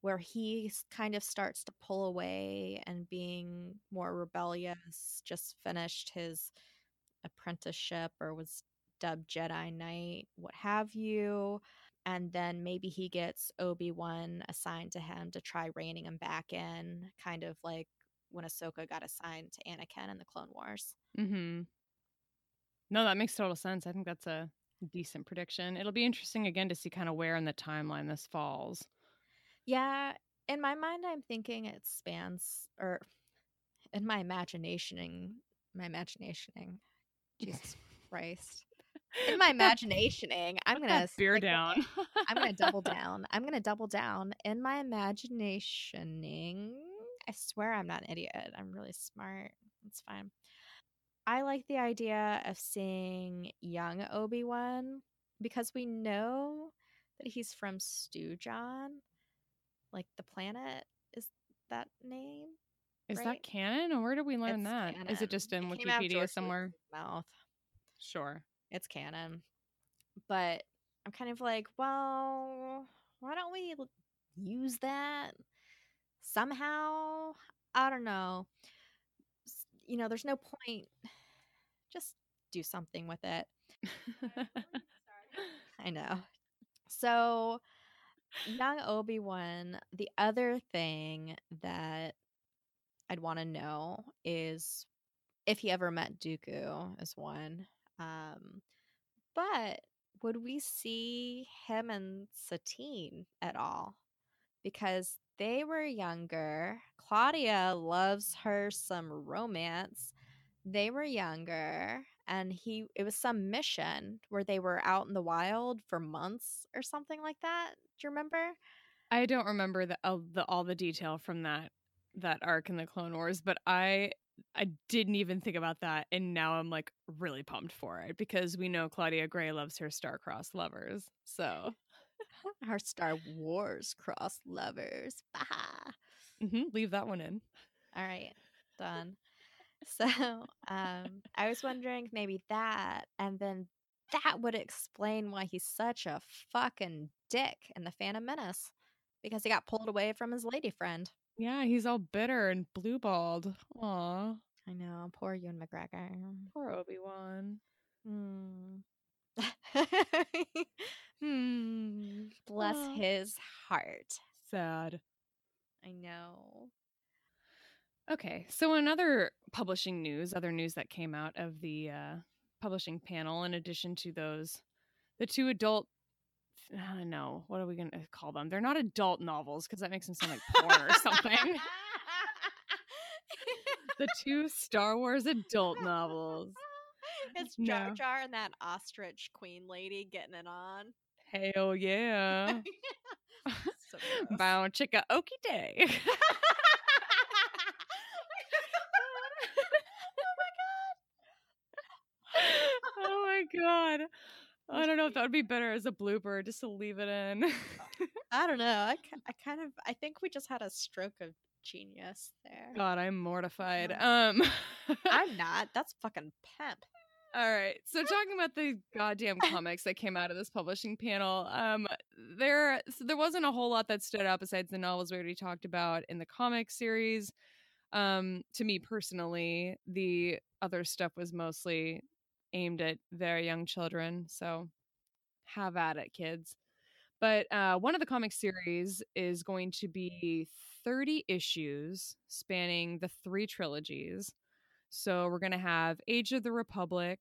where he kind of starts to pull away and being more rebellious, just finished his apprenticeship or was dubbed Jedi Knight, what have you. And then maybe he gets Obi Wan assigned to him to try reining him back in, kind of like when Ahsoka got assigned to Anakin in the Clone Wars. Mm-hmm. No, that makes total sense. I think that's a decent prediction. It'll be interesting again to see kind of where in the timeline this falls. Yeah, in my mind, I'm thinking it spans, or in my imaginationing, my imaginationing, Jesus Christ. In my imaginationing, I'm gonna beer down. I'm gonna double down. I'm gonna double down. In my imaginationing, I swear I'm not an idiot. I'm really smart. It's fine. I like the idea of seeing young Obi Wan because we know that he's from Stewjon, like the planet is that name. Is right? that canon, or where did we learn It's that? Is canon. it just in It Wikipedia somewhere? Mouth. Sure. It's canon. But I'm kind of like, well, why don't we use that somehow? I don't know. You know, there's no point. Just do something with it. I know. So, young Obi Wan, the other thing that I'd want to know is if he ever met Dooku, is one. Um, but would we see him and Satine at all? Because they were younger. Claudia loves her some romance. They were younger, and he it was some mission where they were out in the wild for months or something like that. Do you remember? I don't remember the, all the all the detail from that that arc in the Clone Wars, but I I didn't even think about that, and now I'm like really pumped for it because we know Claudia Gray loves her star-crossed lovers. So Our Star Wars cross lovers. Mhm, leave that one in. All right, done. So, um, I was wondering maybe that, and then that would explain why he's such a fucking dick in the Phantom Menace, because he got pulled away from his lady friend. Yeah, he's all bitter and blue balled. Aw, I know, poor Ewan McGregor. poor Obi Wan. Hmm. hmm. Bless Aw. his heart. Sad. I know. Okay, so another publishing news, other news that came out of the uh, publishing panel, in addition to those, the two adult, uh, no, what are we going to call them? They're not adult novels because that makes them sound like porn or something. the two Star Wars adult novels. It's Jar. Jar and that ostrich queen lady getting it on. Hell yeah. So. Bow chicka okie day. Oh my god. Oh my god. I don't know if that would be better as a blooper just to leave it in. I don't know. I, I kind of I think we just had a stroke of genius there. God, I'm mortified. Um I'm not. That's fucking pimp. All right. So talking about the goddamn comics that came out of this publishing panel, um there so there wasn't a whole lot that stood out besides the novels we already talked about in the comic series. Um to me personally, the other stuff was mostly aimed at very young children, so have at it kids. But uh, one of the comic series is going to be 30 issues spanning the three trilogies. So we're going to have Age of the Republic,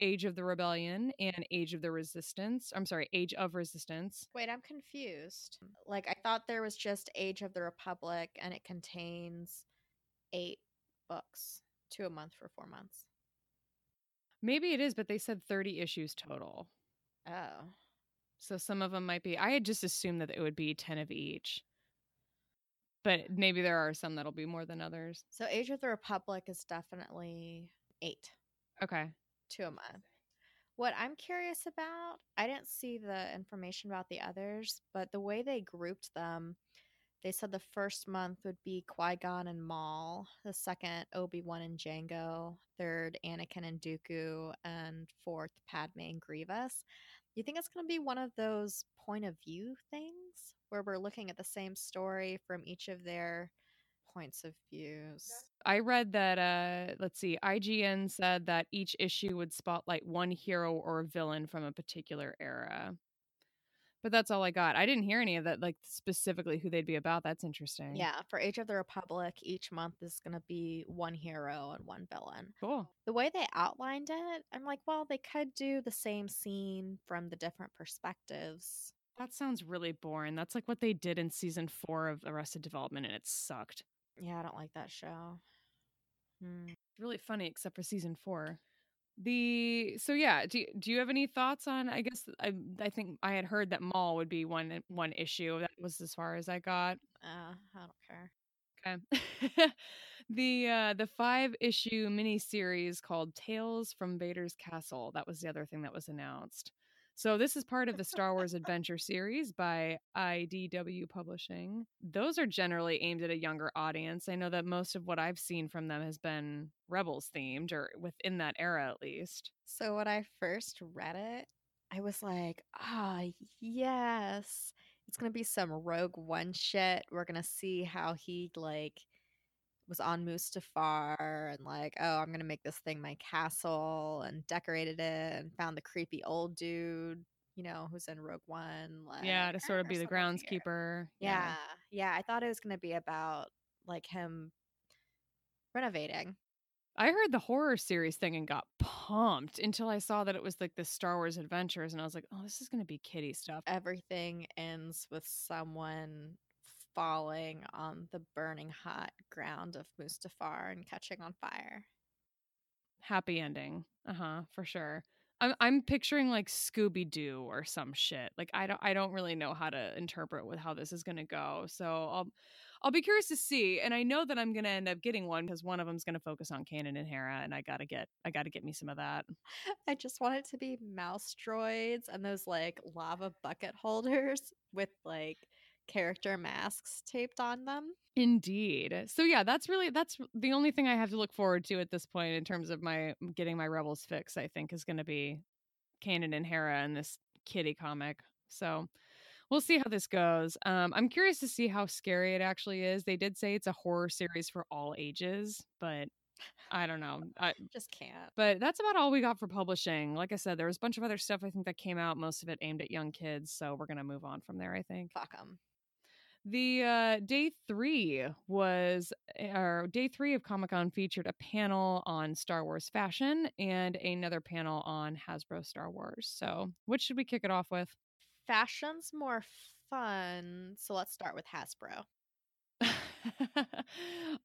Age of the Rebellion, and Age of the Resistance. I'm sorry, Age of Resistance. Wait, I'm confused. Like I thought there was just Age of the Republic and it contains eight books, two a month for four months. Maybe it is, but they said 30 issues total. Oh. So some of them might be. I had just assumed that it would be 10 of each. but maybe there are some that'll be more than others. So Age of the Republic is definitely eight, Okay. two a month. What I'm curious about, I didn't see the information about the others, but the way they grouped them, they said the first month would be Qui Gon and Maul, the second Obi Wan and Django, third Anakin and Dooku, and fourth Padme and Grievous. You think it's going to be one of those point of view things where we're looking at the same story from each of their points of views? I read that uh let's see, IGN said that each issue would spotlight one hero or villain from a particular era. But that's all I got. I didn't hear any of that like specifically who they'd be about. That's interesting. Yeah, for Age of the Republic, each month is going to be one hero and one villain. Cool. The way they outlined it, I'm like, well, they could do the same scene from the different perspectives. That sounds really boring. That's like what they did in season 4 of Arrested Development and it sucked. Yeah, I don't like that show. Hmm. really funny except for season four the so yeah do, do you have any thoughts on i guess i i think i had heard that Maul would be one one issue that was as far as i got. Uh, I don't care. okay. The uh the five issue mini series called tales from vader's castle that was the other thing that was announced so this is part of the Star Wars Adventure series by IDW Publishing. Those are generally aimed at a younger audience. I know that most of what I've seen from them has been Rebels themed or within that era at least. So when I first read it, I was like, ah, yes. It's gonna be some Rogue One shit. We're gonna see how he like was on Mustafar and like, oh, I'm gonna make this thing my castle and decorated it and found the creepy old dude, you know, who's in Rogue One. Like, yeah, to sort of "Ah, be the someone's here." groundskeeper. Yeah, yeah. I thought it was gonna be about like him renovating. I heard the horror series thing and got pumped until I saw that it was like the Star Wars Adventures, and I was like, oh, this is going to be kiddie stuff. Everything ends with someone falling on the burning hot ground of Mustafar and catching on fire. Happy ending. Uh huh, for sure. I'm I'm picturing like Scooby Doo or some shit. Like I don't I don't really know how to interpret with how this is gonna go. So I'll I'll be curious to see. And I know that I'm gonna end up getting one because one of them's gonna focus on Kanan and Hera, and I gotta get I gotta get me some of that. I just want it to be mouse droids and those like lava bucket holders with like character masks taped on them. Indeed. So yeah, that's really that's the only thing I have to look forward to at this point in terms of my getting my Rebels fix. I think is going to be Kanan and Hera in this kitty comic. So we'll see how this goes. Um, I'm curious to see how scary it actually is. They did say it's a horror series for all ages, but I don't know. I, Just can't. but that's about all we got for publishing. Like I said, there was a bunch of other stuff I think that came out, most of it aimed at young kids. So we're gonna move on from there. I think. Fuck them. The uh, day three was, or day three of Comic Con featured a panel on Star Wars fashion and another panel on Hasbro Star Wars. So, which should we kick it off with? Fashion's more fun, so let's start with Hasbro.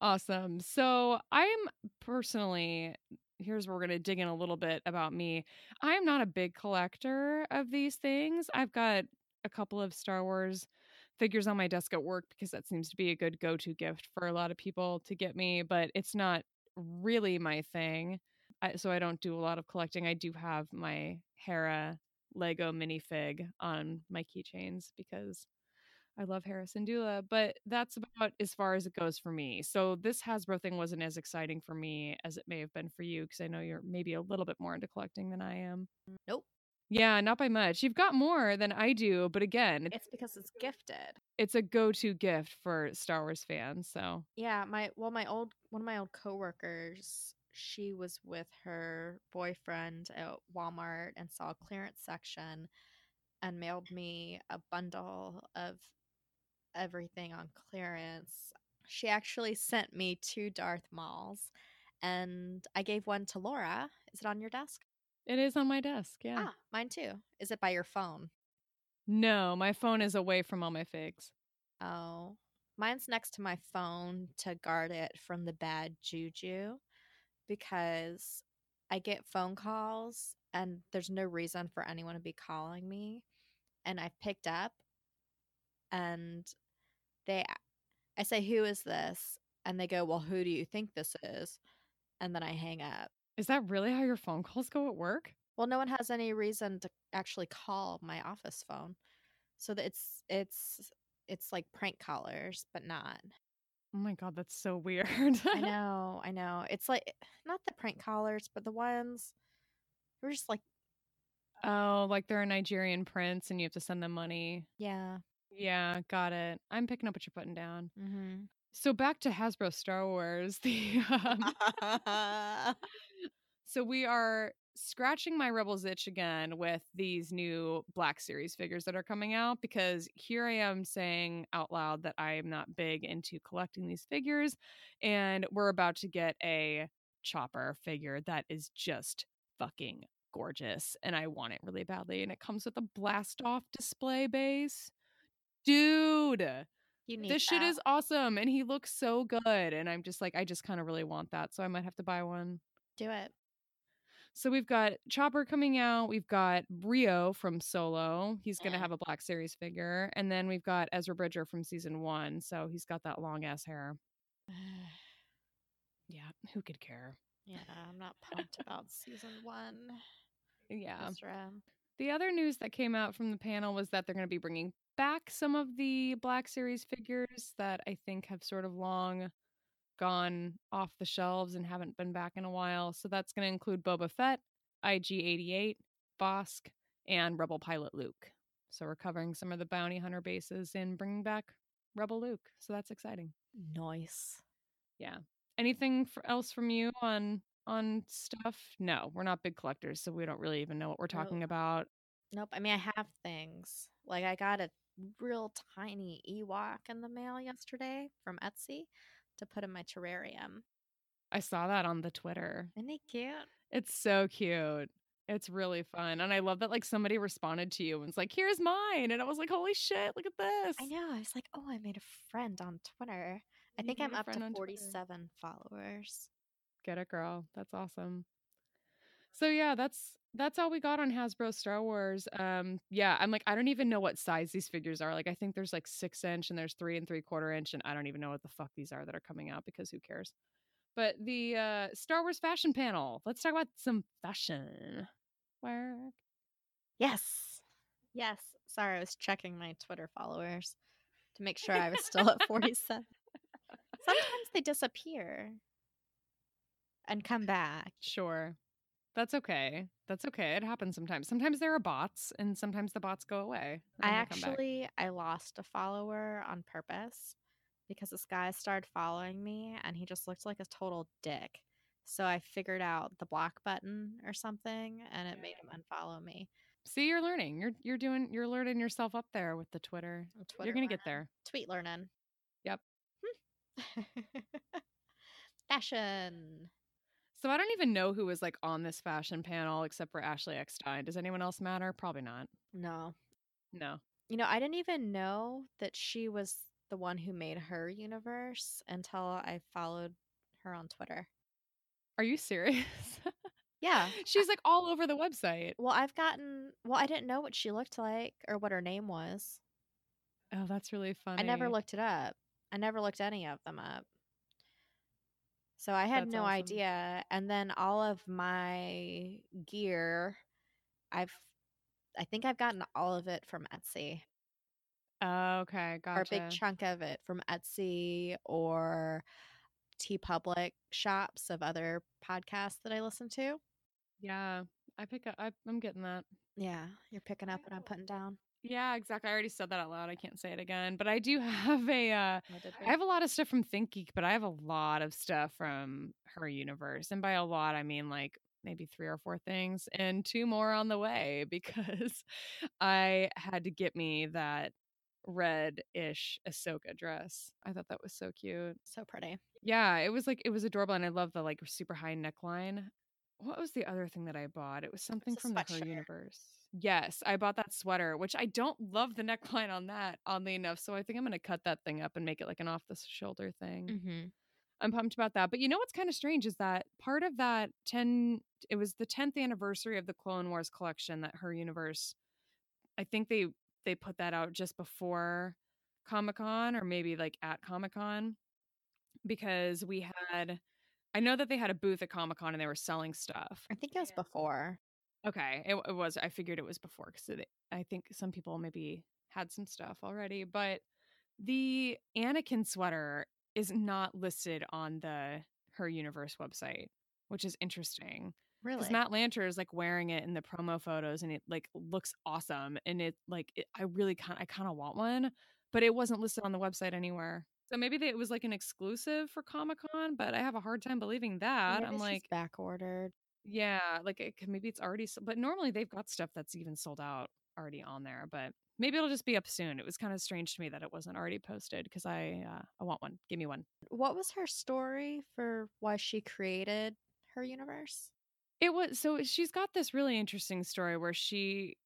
awesome. So, I'm personally, here's where we're going to dig in a little bit about me. I'm not a big collector of these things. I've got a couple of Star Wars figures on my desk at work because that seems to be a good go to gift for a lot of people to get me, but it's not really my thing. I, so I don't do a lot of collecting. I do have my Hera Lego minifig on my keychains because I love Hera Syndulla, but that's about as far as it goes for me. So this Hasbro thing wasn't as exciting for me as it may have been for you because I know you're maybe a little bit more into collecting than I am. Nope. Yeah, not by much. You've got more than I do, but again, It's because it's gifted. it's a go-to gift for Star Wars fans. So Yeah, my well, my old one of my old coworkers, she was with her boyfriend at Walmart and saw a clearance section and mailed me a bundle of everything on clearance. She actually sent me two Darth Mauls and I gave one to Laura. Is it on your desk? It is on my desk. Yeah. Ah, mine too. Is it by your phone? No, my phone is away from all my figs. Oh, mine's next to my phone to guard it from the bad juju because I get phone calls and there's no reason for anyone to be calling me. And I've picked up and they I say, Who is this? And they go, Well, who do you think this is? And then I hang up. Is that really how your phone calls go at work? Well, no one has any reason to actually call my office phone. So that it's it's it's like prank callers, but not. Oh my god, that's so weird. I know, I know. It's like not the prank callers, but the ones who are just like, oh, like they're a Nigerian prince and you have to send them money. yeah. Yeah, got it. I'm picking up what you're putting down. Mm-hmm. So back to Hasbro Star Wars. The um, so we are scratching my rebels itch again with these new black series figures that are coming out because here i am saying out loud that i am not big into collecting these figures and we're about to get a chopper figure that is just fucking gorgeous and i want it really badly and it comes with a blast off display base. Dude you need this shit is awesome and he looks so good and i'm just like i just kind of really want that so i might have to buy one. Do it. So we've got Chopper coming out. We've got Brio from Solo. He's going to Mm. have a Black Series figure. And then we've got Ezra Bridger from season one. So he's got that long ass hair. Yeah, who could care? yeah, I'm not pumped about season one. Yeah. Ezra. The other news that came out from the panel was that they're going to be bringing back some of the Black Series figures that I think have sort of long gone off the shelves and haven't been back in a while. So that's going to include Boba Fett, IG 88, Bossk, and Rebel Pilot Luke. So we're covering some of the bounty hunter bases and bringing back Rebel Luke. So that's exciting. Nice. Yeah. Anything else from you on on stuff? No, we're not big collectors, so we don't really even know what we're talking Nope. about. Nope. I mean, I have things. Like, I got a real tiny Ewok in the mail yesterday from Etsy to put in my terrarium. I saw that on the Twitter. Isn't he cute? It's so cute. It's really fun. And I love that like somebody responded to you and was like, here's mine. And I was like, holy shit, look at this. I know. I was like, oh, I made a friend on Twitter. I You think I'm up to 47 followers. Get it, girl. That's awesome. So yeah, that's that's all we got on Hasbro Star Wars. Um, yeah, I'm like, I don't even know what size these figures are. Like, I think there's like six inch and there's three and three quarter inch, and I don't even know what the fuck these are that are coming out because who cares? But the uh Star Wars fashion panel. Let's talk about some fashion. Work. Yes. Yes. Sorry, I was checking my Twitter followers to make sure I was still at 47. Sometimes they disappear and come back. Sure. That's okay. That's okay. It happens sometimes. Sometimes there are bots and sometimes the bots go away. I then they come back. actually I lost a follower on purpose because this guy started following me and he just looked like a total dick. So I figured out the block button or something and it made him unfollow me. See, you're learning. You're you're doing you're learning yourself up there with the Twitter. Twitter you're gonna get there. Tweet learning. Yep. Hmm. Fashion. So I don't even know who was like on this fashion panel except for Ashley Eckstein. Does anyone else matter? Probably not. No. No. You know, I didn't even know that she was the one who made her universe until I followed her on Twitter. Are you serious? Yeah. She's like all over the website. Well, I've gotten, well, I didn't know what she looked like or what her name was. Oh, that's really funny. I never looked it up. I never looked any of them up. So I had That's no awesome. idea. And then all of my gear, I've, I think I've gotten all of it from Etsy. Oh, okay, gotcha. or a big chunk of it from Etsy or TeePublic shops of other podcasts that I listen to. Yeah, I pick up. I, I'm getting that. Yeah, you're picking up what I'm putting down. Yeah, exactly. I already said that out loud. I can't say it again. But I do have a. Uh, I have a lot of stuff from ThinkGeek, but I have a lot of stuff from her universe, and by a lot I mean like maybe three or four things, and two more on the way because I had to get me that red-ish Ahsoka dress. I thought that was so cute. so pretty. Yeah, it was like it was adorable, and I love the like super high neckline. What was the other thing that I bought? It was something a from the her universe. Yes, I bought that sweater, which I don't love the neckline on that, oddly enough. So I think I'm gonna cut that thing up and make it like an off the shoulder thing. Mm-hmm. I'm pumped about that. But you know what's kind of strange is that part of that 10 it was the 10th anniversary of the Clone Wars collection that her universe I think they they put that out just before Comic Con or maybe like at Comic Con because we had I know that they had a booth at Comic Con and they were selling stuff. I think it was before. Okay, it, it was. I figured it was before because I think some people maybe had some stuff already, but the Anakin sweater is not listed on the Her Universe website, which is interesting. Really? Because Matt Lanter is like wearing it in the promo photos, and it like looks awesome, and it like it, I really kind I kind of want one, but it wasn't listed on the website anywhere. So maybe they, it was like an exclusive for Comic Con, but I have a hard time believing that. Maybe I'm like back ordered. Yeah, like it, maybe it's already, but normally they've got stuff that's even sold out already on there. But maybe it'll just be up soon. It was kind of strange to me that it wasn't already posted because I uh, I want one. Give me one. What was her story for why she created her universe? It was so she's got this really interesting story where she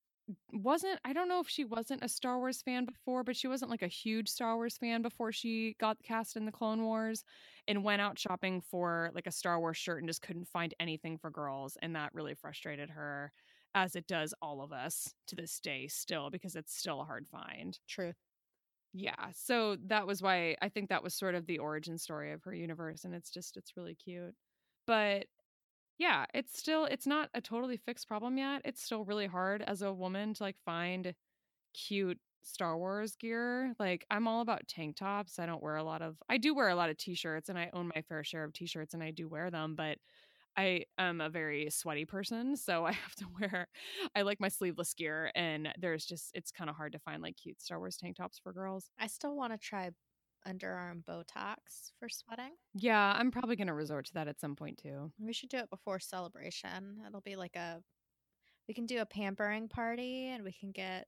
wasn't I don't know if she wasn't a Star Wars fan before, but she wasn't like a huge Star Wars fan before she got cast in the Clone Wars and went out shopping for like a Star Wars shirt and just couldn't find anything for girls and that really frustrated her as it does all of us to this day still because it's still a hard find. True. Yeah, so that was why I think that was sort of the origin story of her universe and it's just it's really cute. But yeah, it's still it's not a totally fixed problem yet. It's still really hard as a woman to like find cute Star Wars gear. Like I'm all about tank tops. I don't wear a lot of I do wear a lot of t-shirts and I own my fair share of t-shirts and I do wear them, but I am a very sweaty person, so I have to wear I like my sleeveless gear and there's just it's kind of hard to find like cute Star Wars tank tops for girls. I still want to try underarm Botox for sweating. Yeah, I'm probably going to resort to that at some point too. We should do it before celebration. It'll be like a we can do a pampering party and we can get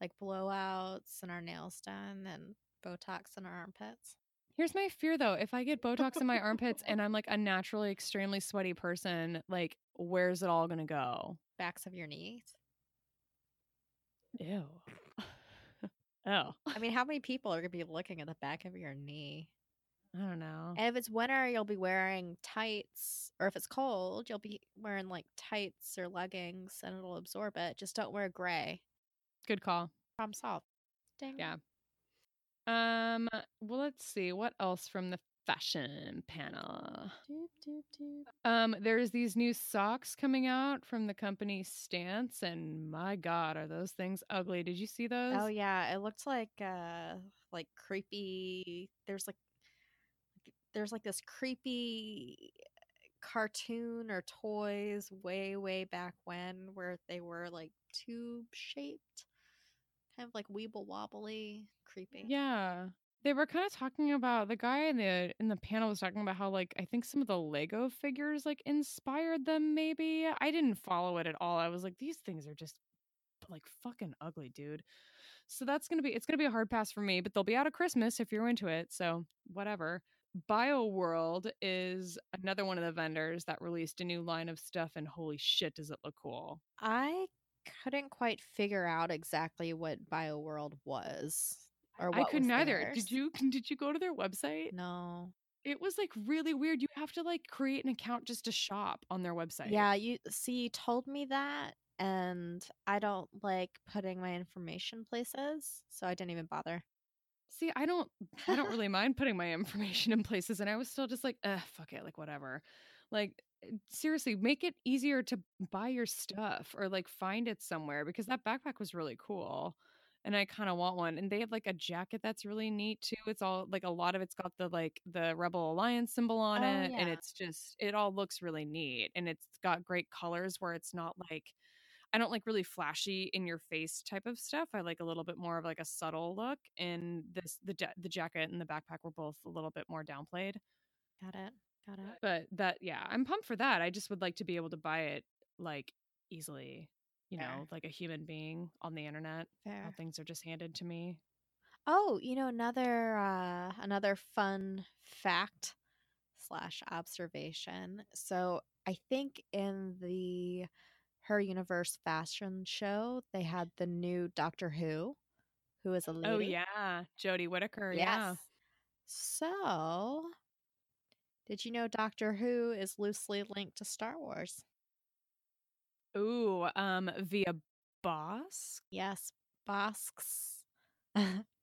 like blowouts and our nails done and Botox in our armpits. Here's my fear though. If I get Botox in my armpits and I'm like a naturally extremely sweaty person, like where's it all gonna go? Backs of your knees. Ew. Oh. I mean, how many people are gonna be looking at the back of your knee? I don't know. And if it's winter, you'll be wearing tights, or if it's cold, you'll be wearing like tights or leggings, and it'll absorb it. Just don't wear gray. Good call. Problem solved. Dang. Yeah. Um, well let's see. What else from the fashion panel? Doop, doop, doop. Um, there's these new socks coming out from the company Stance, and my god, are those things ugly. Did you see those? Oh yeah, it looked like uh like creepy. There's like there's like this creepy cartoon or toys way way back when where they were like tube shaped, kind of like weeble wobbly, creepy. Yeah. They were kind of talking about the guy in the in the panel was talking about how like I think some of the Lego figures like inspired them maybe. I didn't follow it at all. I was like these things are just like fucking ugly, dude. So that's going to be it's going to be a hard pass for me, but they'll be out of Christmas if you're into it. So, whatever. BioWorld is another one of the vendors that released a new line of stuff and holy shit does it look cool. I couldn't quite figure out exactly what BioWorld was or I couldn't either. Did you did you go to their website? No. It was like really weird. You have to like create an account just to shop on their website. Yeah, you see, you told me that, and I don't like putting my information places, so I didn't even bother. See, I don't I don't really mind putting my information in places and I was still just like, "Uh, fuck it, like whatever." Like eh, seriously, make it easier to buy your stuff or like find it somewhere because that backpack was really cool. And I kind of want one. And they have like a jacket that's really neat too. It's all like a lot of it's got the like the Rebel Alliance symbol on Oh, it. And it's just, it all looks really neat. And it's got great colors where it's not like, I don't like really flashy in your face type of stuff. I like a little bit more of like a subtle look. And this, the, the jacket and the backpack were both a little bit more downplayed. Got it. Got it. But that, yeah, I'm pumped for that. I just would like to be able to buy it like easily, you Fair. know, like a human being on the internet. How things are just handed to me. Oh, you know another uh, another fun fact slash observation. So I think in the Her Universe fashion show they had the new Doctor Who, who is a lady. Oh yeah, Jodie Whittaker. Yeah. So, did you know Doctor Who is loosely linked to Star Wars? Ooh, um, via Boss. Yes, Bosks.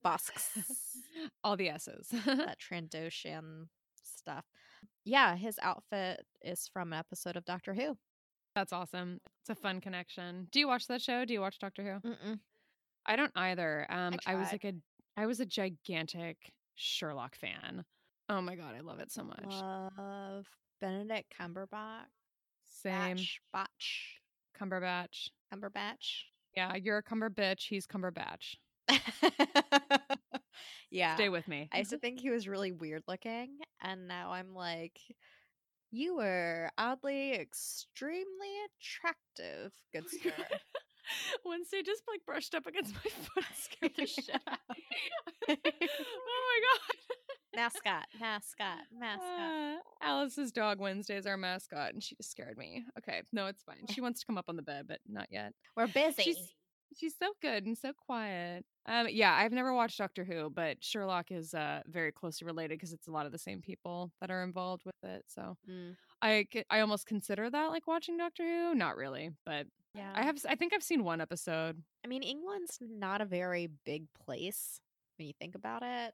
Bosks. All the S's. that Trandoshan stuff. Yeah, his outfit is from an episode of Doctor Who. That's awesome. It's a fun connection. Do you watch that show? Do you watch Doctor Who? Mm-mm. I don't either. Um, I, was like a, I was a gigantic Sherlock fan. Oh my god, I love it so much. Love Benedict Cumberbatch. Same. Batch, Botch. Cumberbatch. Cumberbatch. Yeah, you're a Cumber bitch. He's Cumberbatch. yeah. Stay with me. I used to mm-hmm. think he was really weird looking, and now I'm like, you were oddly extremely attractive, good sir. Wednesday just like brushed up against my foot and scared the shit out of me. oh my god. mascot, mascot, mascot. Uh, Alice's dog Wednesday is our mascot, and she just scared me. Okay, no, it's fine. She wants to come up on the bed, but not yet. We're busy. She's she's so good and so quiet. Um, yeah, I've never watched Doctor Who, but Sherlock is uh very closely related because it's a lot of the same people that are involved with it. So Mm, I almost consider that like watching Doctor Who. Not really, but yeah. I have I think I've seen one episode. I mean, England's not a very big place when you think about it.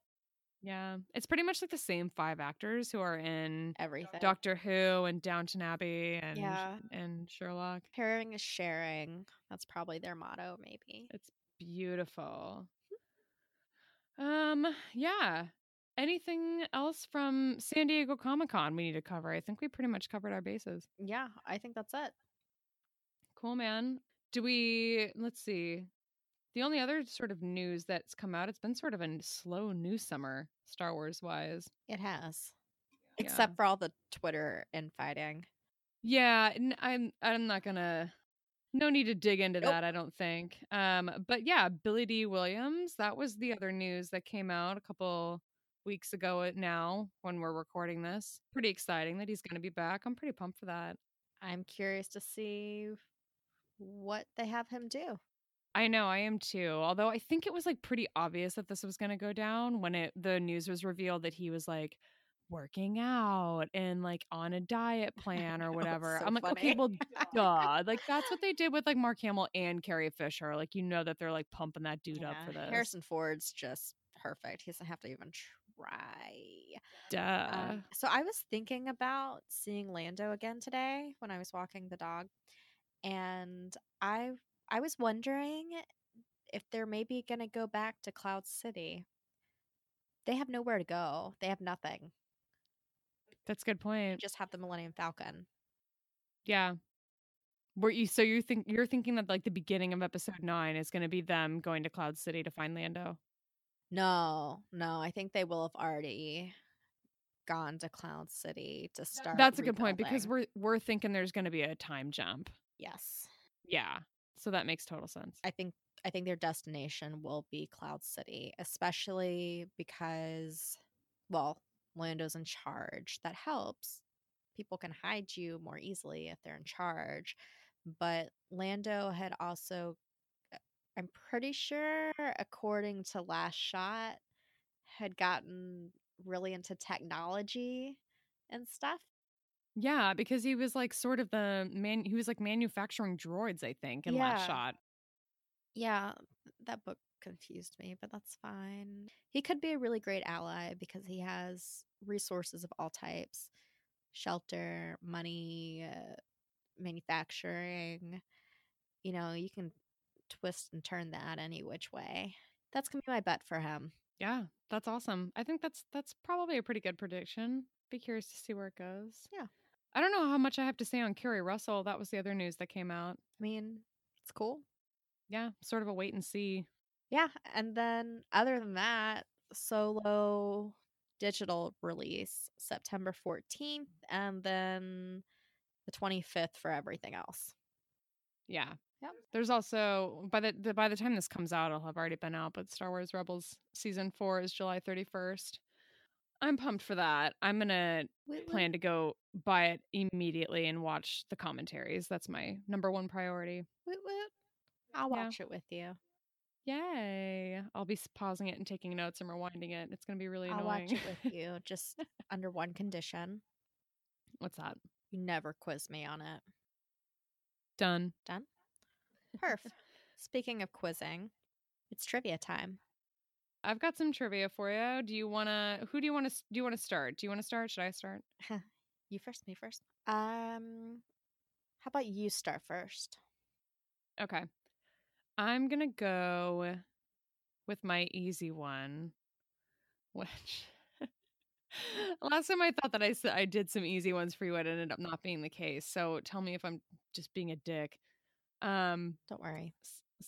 Yeah, it's pretty much like the same five actors who are in Everything. Doctor Who and Downton Abbey and Yeah. and Sherlock. Pairing is sharing. That's probably their motto, maybe. It's beautiful. Um, yeah. Anything else from San Diego Comic Con we need to cover? I think we pretty much covered our bases. Yeah, I think that's it. Cool, man. Do we, let's see. The only other sort of news that's come out, it's been sort of a slow news summer, Star Wars wise. It has. Yeah. Except for all the Twitter infighting. Yeah, I'm I'm not gonna no need to dig into Nope. that, I don't think. Um, but yeah, Billy Dee Williams, that was the other news that came out a couple weeks ago at now when we're recording this. Pretty exciting that he's gonna be back. I'm pretty pumped for that. I'm curious to see what they have him do. I know, I am too. Although I think it was like pretty obvious that this was gonna go down when it the news was revealed that he was like working out and like on a diet plan or whatever. so I'm like, okay, well, duh. Like that's what they did with like Mark Hamill and Carrie Fisher. Like you know that they're like pumping that dude up for Yeah, this. Harrison Ford's just perfect. He doesn't have to even try. Duh. Um, so I was thinking about seeing Lando again today when I was walking the dog, and I I was wondering if they're maybe gonna go back to Cloud City. They have nowhere to go. They have nothing. that's a good point. just have the Millennium Falcon. Yeah. Were you so you think you're thinking that like the beginning of episode nine is gonna be them going to Cloud City to find Lando? No, no, I think they will have already gone to Cloud City to start. That's a good point because we're we're thinking there's gonna be a time jump. yes. Yeah. So that makes total sense. I think I think their destination will be Cloud City, especially because well, Lando's in charge. That helps. People can hide you more easily if they're in charge. But Lando had also uh, I'm pretty sure according to Last Shot had gotten really into technology and stuff. Yeah, because he was like sort of the man. He was like manufacturing droids, I think, in last shot. Yeah, that book confused me, but that's fine. He could be a really great ally because he has resources of all types shelter, money, uh, manufacturing. You know, you can twist and turn that any which way. That's going to be my bet for him. Yeah, that's awesome. I think that's that's probably a pretty good prediction. Be curious to see where it goes. Yeah. I don't know how much I have to say on Keri Russell. That was the other news that came out. I mean, it's cool. Yeah, sort of a wait and see. Yeah. And then, other than that, solo digital release September 14th, and then the 25th for everything else. Yeah. Yep. There's also by the, the by the time this comes out, it'll have already been out. But Star Wars Rebels season four is July 31st. I'm pumped for that. I'm gonna woot. plan to go buy it immediately and watch the commentaries. That's my number one priority. Woot. I'll Yeah. watch it with you. Yay! I'll be pausing it and taking notes and rewinding it. It's gonna be really annoying. I'll watch it with you, just under one condition. What's that? You never quiz me on it. Done. Done? Perf. Speaking of quizzing, it's trivia time. I've got some trivia for you. Do you want to who do you want to do you want to start? Do you want to start? Should I start? you first, me first. Um how about you start first? Okay. I'm going to go with my easy one, which last time I thought that I said I did some easy ones for you, it ended up not being the case. So tell me if I'm just being a dick. Um, Don't worry.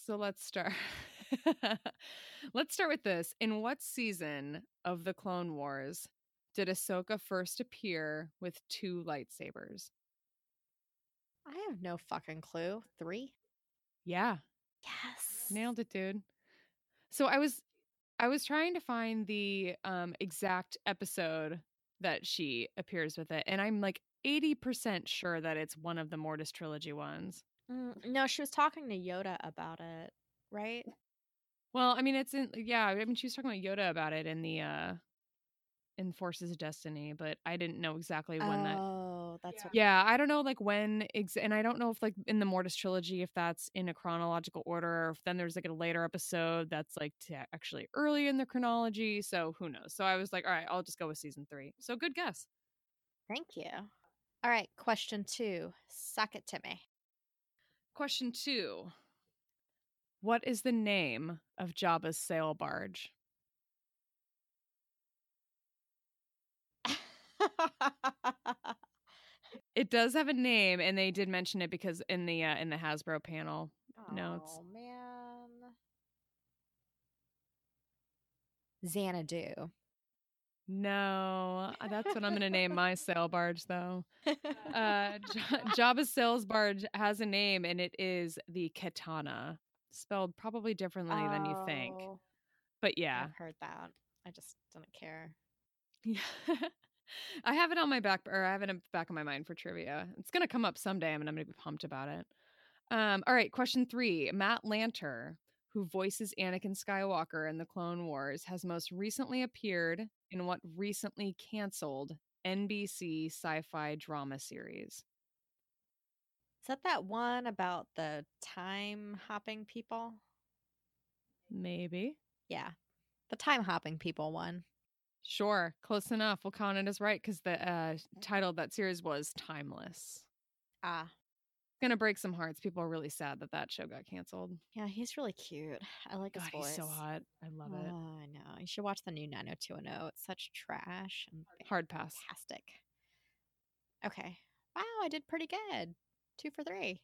So let's start. let's start with this. In what season of the Clone Wars did Ahsoka first appear with two lightsabers? I have no fucking clue. Three? Yeah. Yes. Nailed it, dude. So I was I was trying to find the um exact episode that she appears with it, and I'm like 80% sure that it's one of the Mortis trilogy ones. Mm, no, she was talking to Yoda about it, right? Well, I mean, it's in yeah. I mean, she was talking about Yoda about it in the uh in Forces of Destiny, but I didn't know exactly when oh, that. Oh, that's yeah. what. Yeah, I don't know like when, ex- and I don't know if like in the Mortis trilogy if that's in a chronological order, or if then there's like a later episode that's like t- actually early in the chronology. So who knows? So I was like, all right, I'll just go with season three. So good guess. Thank you. All right, question two. Suck it to me. Question two. What is the name of Jabba's sail barge? it does have a name, and they did mention it because in the uh, in the Hasbro panel oh, notes. Oh man, Xanadu. No, uh, that's what I'm going to name my sail barge, though. Uh, J- Jabba's sails barge has a name, and it is the Khetanna, spelled probably differently oh, than you think. But yeah, I've heard that. I just didn't care. Yeah. I have it on my back, or I have it in the back of my mind for trivia. It's going to come up someday, and I'm going to be pumped about it. Um, all right, question three. Matt Lanter, who voices Anakin Skywalker in the Clone Wars, has most recently appeared in what recently canceled NBC sci-fi drama series. Is that that one about the time hopping people? Maybe. Yeah. The time hopping people one. Sure, close enough. We'll count it as right because the uh, title of that series was Timeless. Ah. Gonna break some hearts. People are really sad that that show got canceled. Yeah, he's really cute. I like God, his voice. He's so hot. I love oh, it. I know. You should watch the new 90210. It's such trash and hard pass. Fantastic. Okay. Wow, I did pretty good. Two for three.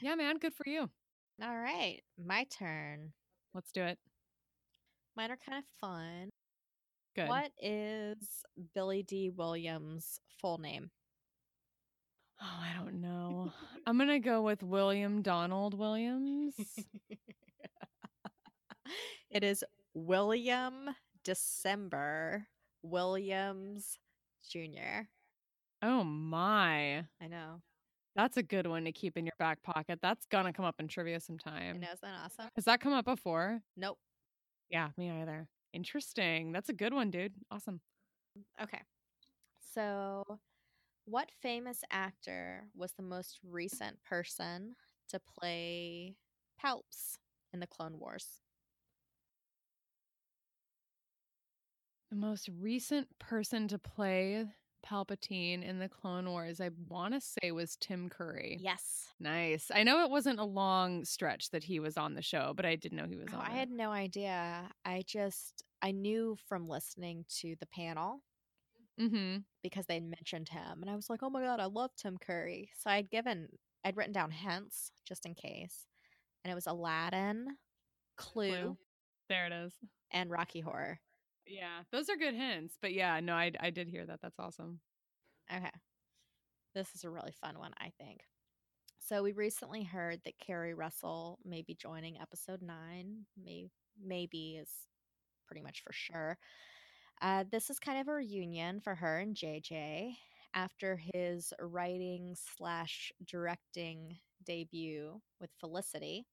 Yeah, man. Good for you. All right, my turn. Let's do it. Mine are kind of fun. Good. What is Billy Dee Williams' full name? Oh, I don't know. I'm going to go with William Donald Williams. it is William December Williams Jr. Oh, my. I know. That's a good one to keep in your back pocket. That's to come up in trivia sometime. I know. Isn't that awesome? Has that come up before? Nope. Yeah, me either. Interesting. That's a good one, dude. Awesome. Mm, okay. So, what famous actor was the most recent person to play Palps in the Clone Wars? The most recent person to play Palpatine in the Clone Wars, I want to say was Tim Curry. Yes. Nice. I know it wasn't a long stretch that he was on the show, but I didn't know he was oh, on. I it. had no idea. I just I knew from listening to the panel mm-hmm. because they mentioned him, and I was like, oh my god, I love Tim Curry. So I'd given I'd written down hints just in case, and it was Aladdin, Clue, Clue. there it is, and Rocky Horror. Yeah, those are good hints. But yeah, no, I I did hear that. That's awesome. Okay. This is a really fun one, I think. So we recently heard that Keri Russell may be joining episode nine. May maybe is pretty much for sure. Uh, this is kind of a reunion for her and JJ after his writing slash directing debut with Felicity.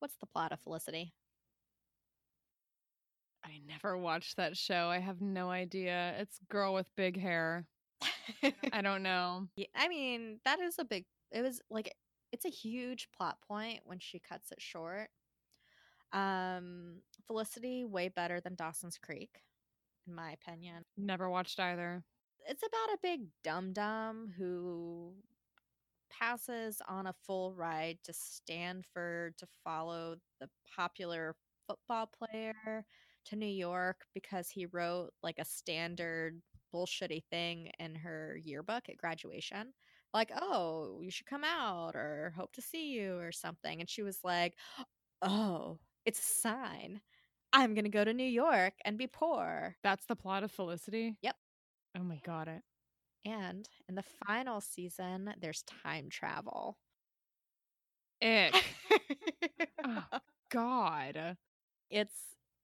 What's the plot of Felicity? I never watched that show. I have no idea. It's girl with big hair. I don't know. Yeah, I mean, that is a big it was like it's a huge plot point when she cuts it short. Um, Felicity way better than Dawson's Creek, in my opinion. Never watched either. It's about a big dum dum who passes on a full ride to Stanford to follow the popular football player to New York because he wrote like a standard bullshitty thing in her yearbook at graduation. Like, oh, you should come out or hope to see you or something. And she was like, oh, it's a sign. I'm going to go to New York and be poor. That's the plot of Felicity? Yep. Oh my god it. And in the final season, there's time travel. Ick. oh, god. it's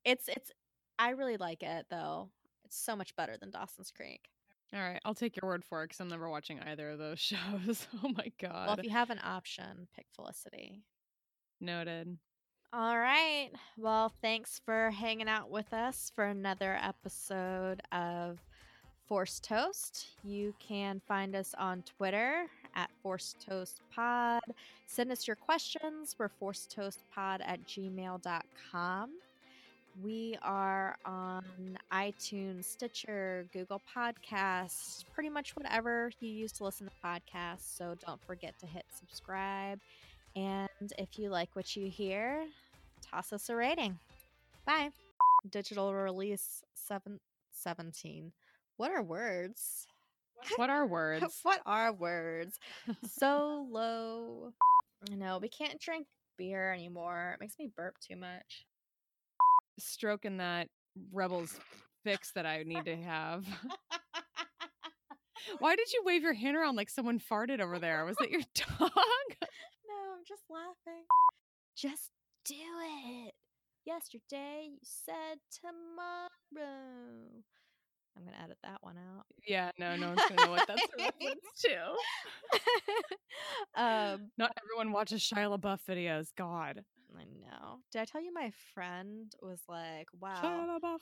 it's it's I really like it though. It's so much better than Dawson's Creek. All right, I'll take your word for it because I'm never watching either of those shows. Oh my god. Well, if you have an option, pick Felicity. Noted. All right. Well, thanks for hanging out with us for another episode of Force Toast. You can find us on Twitter at Force Toast Pod. Send us your questions. We're forcetoastpod at gmail.com. We are on iTunes, Stitcher, Google Podcasts, pretty much whatever you use to listen to podcasts. So don't forget to hit subscribe. And if you like what you hear, toss us a rating. Bye. Digital release seven, 17. What are words? What are words? what are words? so low. No, we can't drink beer anymore. It makes me burp too much. Stroking that Rebels fix that I need to have. Why did you wave your hand around like someone farted over there? Was that your dog? No, I'm just laughing. Just do it. Yesterday you said tomorrow. I'm gonna edit that one out. Yeah, no, no one's gonna know what that's a reference to. um, Not everyone watches Shia LaBeouf videos. God. I know. Did I tell you my friend was like, "Wow, Shia LaBeouf.